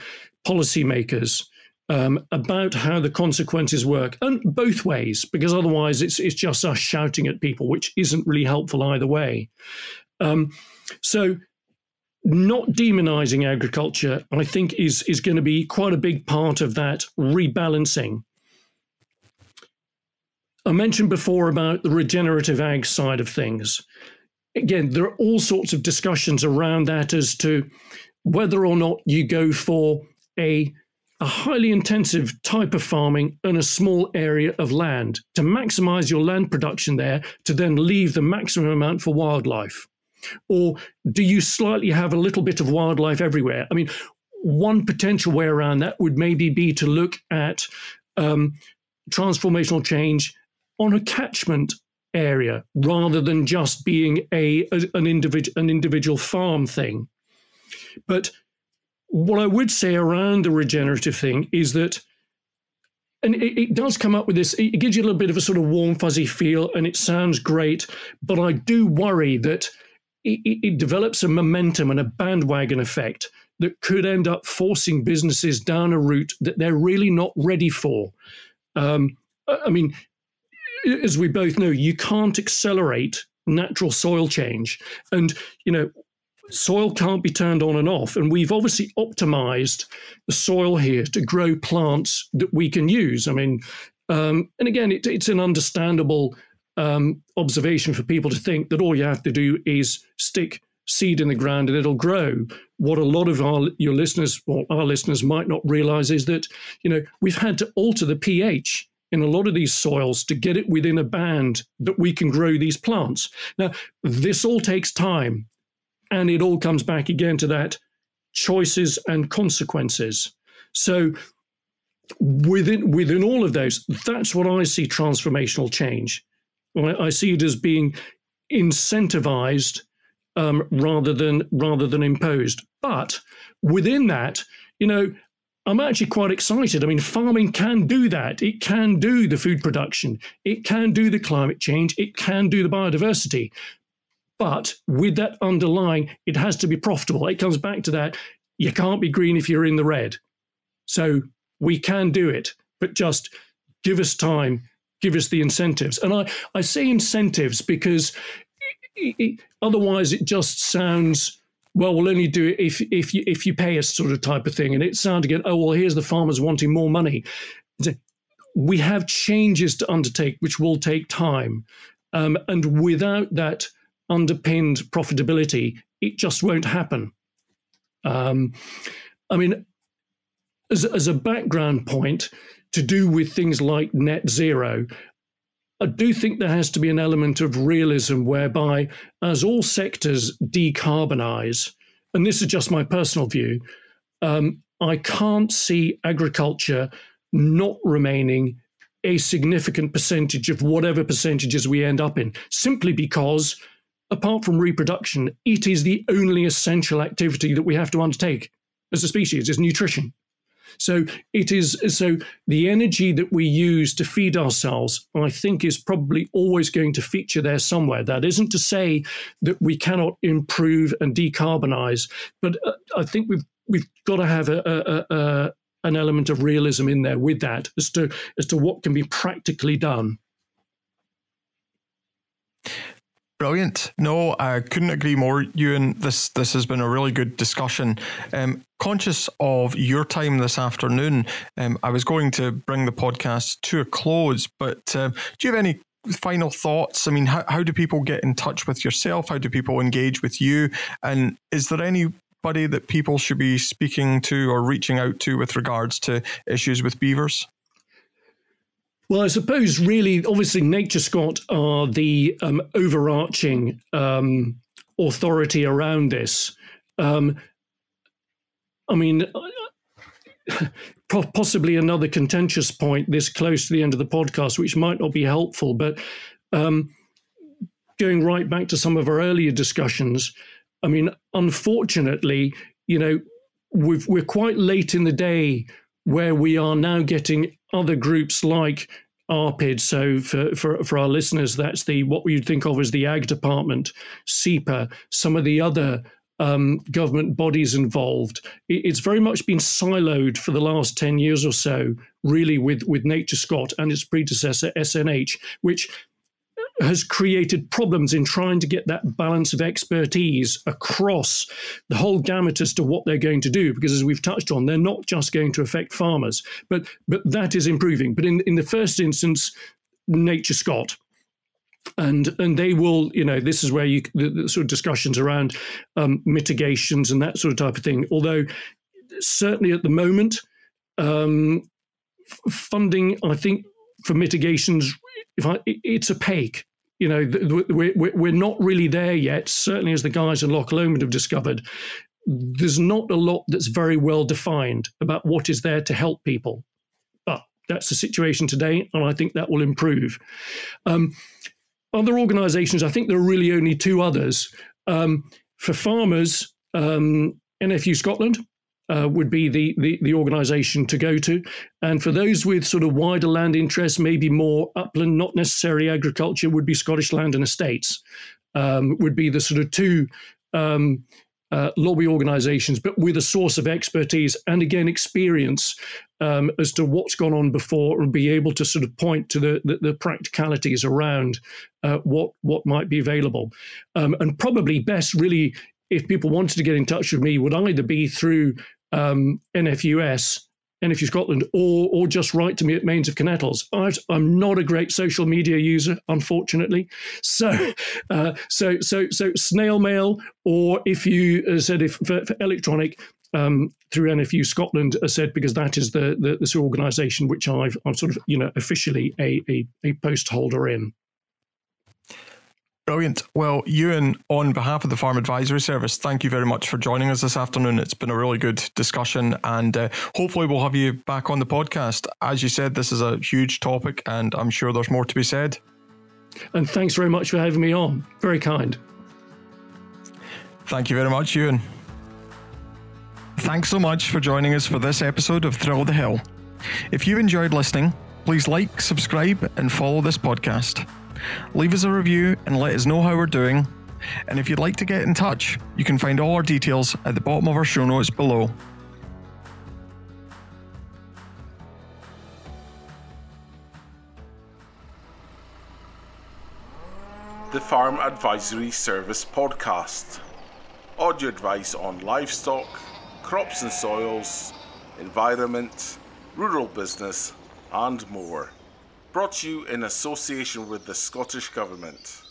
policymakers um, about how the consequences work, and both ways, because otherwise it's it's just us shouting at people, which isn't really helpful either way. Um, so, not demonizing agriculture, I think, is is going to be quite a big part of that rebalancing. I mentioned before about the regenerative ag side of things. Again, there are all sorts of discussions around that as to whether or not you go for a a highly intensive type of farming in a small area of land to maximize your land production there to then leave the maximum amount for wildlife? Or do you slightly have a little bit of wildlife everywhere? I mean, one potential way around that would maybe be to look at um, transformational change on a catchment area rather than just being a, a an individual an individual farm thing. But what I would say around the regenerative thing is that, and it, it, does come up with this, it gives you a little bit of a sort of warm, fuzzy feel, and it sounds great. But I do worry that it, it develops a momentum and a bandwagon effect that could end up forcing businesses down a route that they're really not ready for. Um, I mean, as we both know, you can't accelerate natural soil change. And, you know, soil can't be turned on and off. And we've obviously optimized the soil here to grow plants that we can use. I mean, um, and again, it, it's an understandable um, observation for people to think that all you have to do is stick seed in the ground and it'll grow. What a lot of our your listeners or our listeners might not realize is that you know we've had to alter the pH in a lot of these soils to get it within a band that we can grow these plants. Now, this all takes time. And it all comes back again to that choices and consequences. So within within all of those, that's what I see transformational change. I see it as being incentivized um, rather than rather than imposed. But within that, you know, I'm actually quite excited. I mean, farming can do that. It can do the food production. It can do the climate change. It can do the biodiversity. But with that underlying, it has to be profitable. It comes back to that. You can't be green if you're in the red. So we can do it, but just give us time, give us the incentives. And I, I say incentives because otherwise it just sounds well, we'll only do it if if you if you pay us sort of type of thing. And it sounds again, oh well, here's the farmers wanting more money. We have changes to undertake, which will take time, um, and without that underpinned profitability, it just won't happen. Um, I mean, as, as a background point, to do with things like net zero, I do think there has to be an element of realism whereby, as all sectors decarbonize, and this is just my personal view, um, I can't see agriculture not remaining a significant percentage of whatever percentages we end up in, simply because apart from reproduction, it is the only essential activity that we have to undertake as a species, is nutrition. So it is so the energy that we use to feed ourselves, I think, is probably always going to feature there somewhere. That isn't to say that we cannot improve and decarbonize, but uh, I think we've we've got to have a, a, a, an element of realism in there with that as to as to what can be practically done. Brilliant. No, I couldn't agree more, Euan. This this has been a really good discussion. Um, conscious of your time this afternoon, um, I was going to bring the podcast to a close, but um, do you have any final thoughts? I mean, how, how do people get in touch with yourself? How do people engage with you? And is there anybody that people should be speaking to or reaching out to with regards to issues with beavers? Well, I suppose really, obviously, NatureScot are the um, overarching um, authority around this. Um, I mean, possibly another contentious point this close to the end of the podcast, which might not be helpful, but um, going right back to some of our earlier discussions, I mean, unfortunately, you know, we are quite late in the day where we are now getting other groups like ARPID. So for, for, for our listeners, that's the what you'd think of as the ag department, SEPA, some of the other um, government bodies involved. It's very much been siloed for the last 10 years or so, really, with, with NatureScot and its predecessor, SNH, which has created problems in trying to get that balance of expertise across the whole gamut as to what they're going to do. Because as we've touched on, they're not just going to affect farmers, but but that is improving. But in in the first instance, NatureScot and and they will you know this is where you the, the sort of discussions around um, mitigations and that sort of type of thing although certainly at the moment um, funding i think for mitigations if I, it's opaque. You know we're, we're not really there yet certainly as the guys in loch lomond have discovered. There's not a lot that's very well defined about what is there to help people but that's the situation today and i think that will improve. Um, other organisations, I think there are really only two others. Um, for farmers, um, NFU Scotland uh, would be the, the, the organisation to go to. And for those with sort of wider land interests, maybe more upland, not necessarily agriculture, would be Scottish Land and Estates, um, would be the sort of two um, uh, lobby organizations, but with a source of expertise and again experience um, as to what's gone on before and be able to sort of point to the, the, the practicalities around uh, what, what might be available. Um, and probably best, really, if people wanted to get in touch with me, would either be through um, NFUS NFU Scotland, or or just write to me at Mains of Kinnettles. i am not a great social media user, unfortunately. So, *laughs* uh, so so so snail mail, or if you uh, said if for, for electronic. Um, through NFU Scotland, I said because that is the the, the organisation which I've I'm sort of you know officially a, a, a post holder in. Brilliant. Well, Euan, on behalf of the Farm Advisory Service, thank you very much for joining us this afternoon. It's been a really good discussion, and uh, hopefully, we'll have you back on the podcast. As you said, this is a huge topic, and I'm sure there's more to be said. And thanks very much for having me on. Very kind. Thank you very much, Euan. Thanks so much for joining us for this episode of Thrill of the Hill. If you enjoyed listening, please like, subscribe, and follow this podcast. Leave us a review and let us know how we're doing. And if you'd like to get in touch, you can find all our details at the bottom of our show notes below. The Farm Advisory Service Podcast. Audio advice on livestock, crops and soils, environment, rural business, and more brought to you in association with the Scottish Government.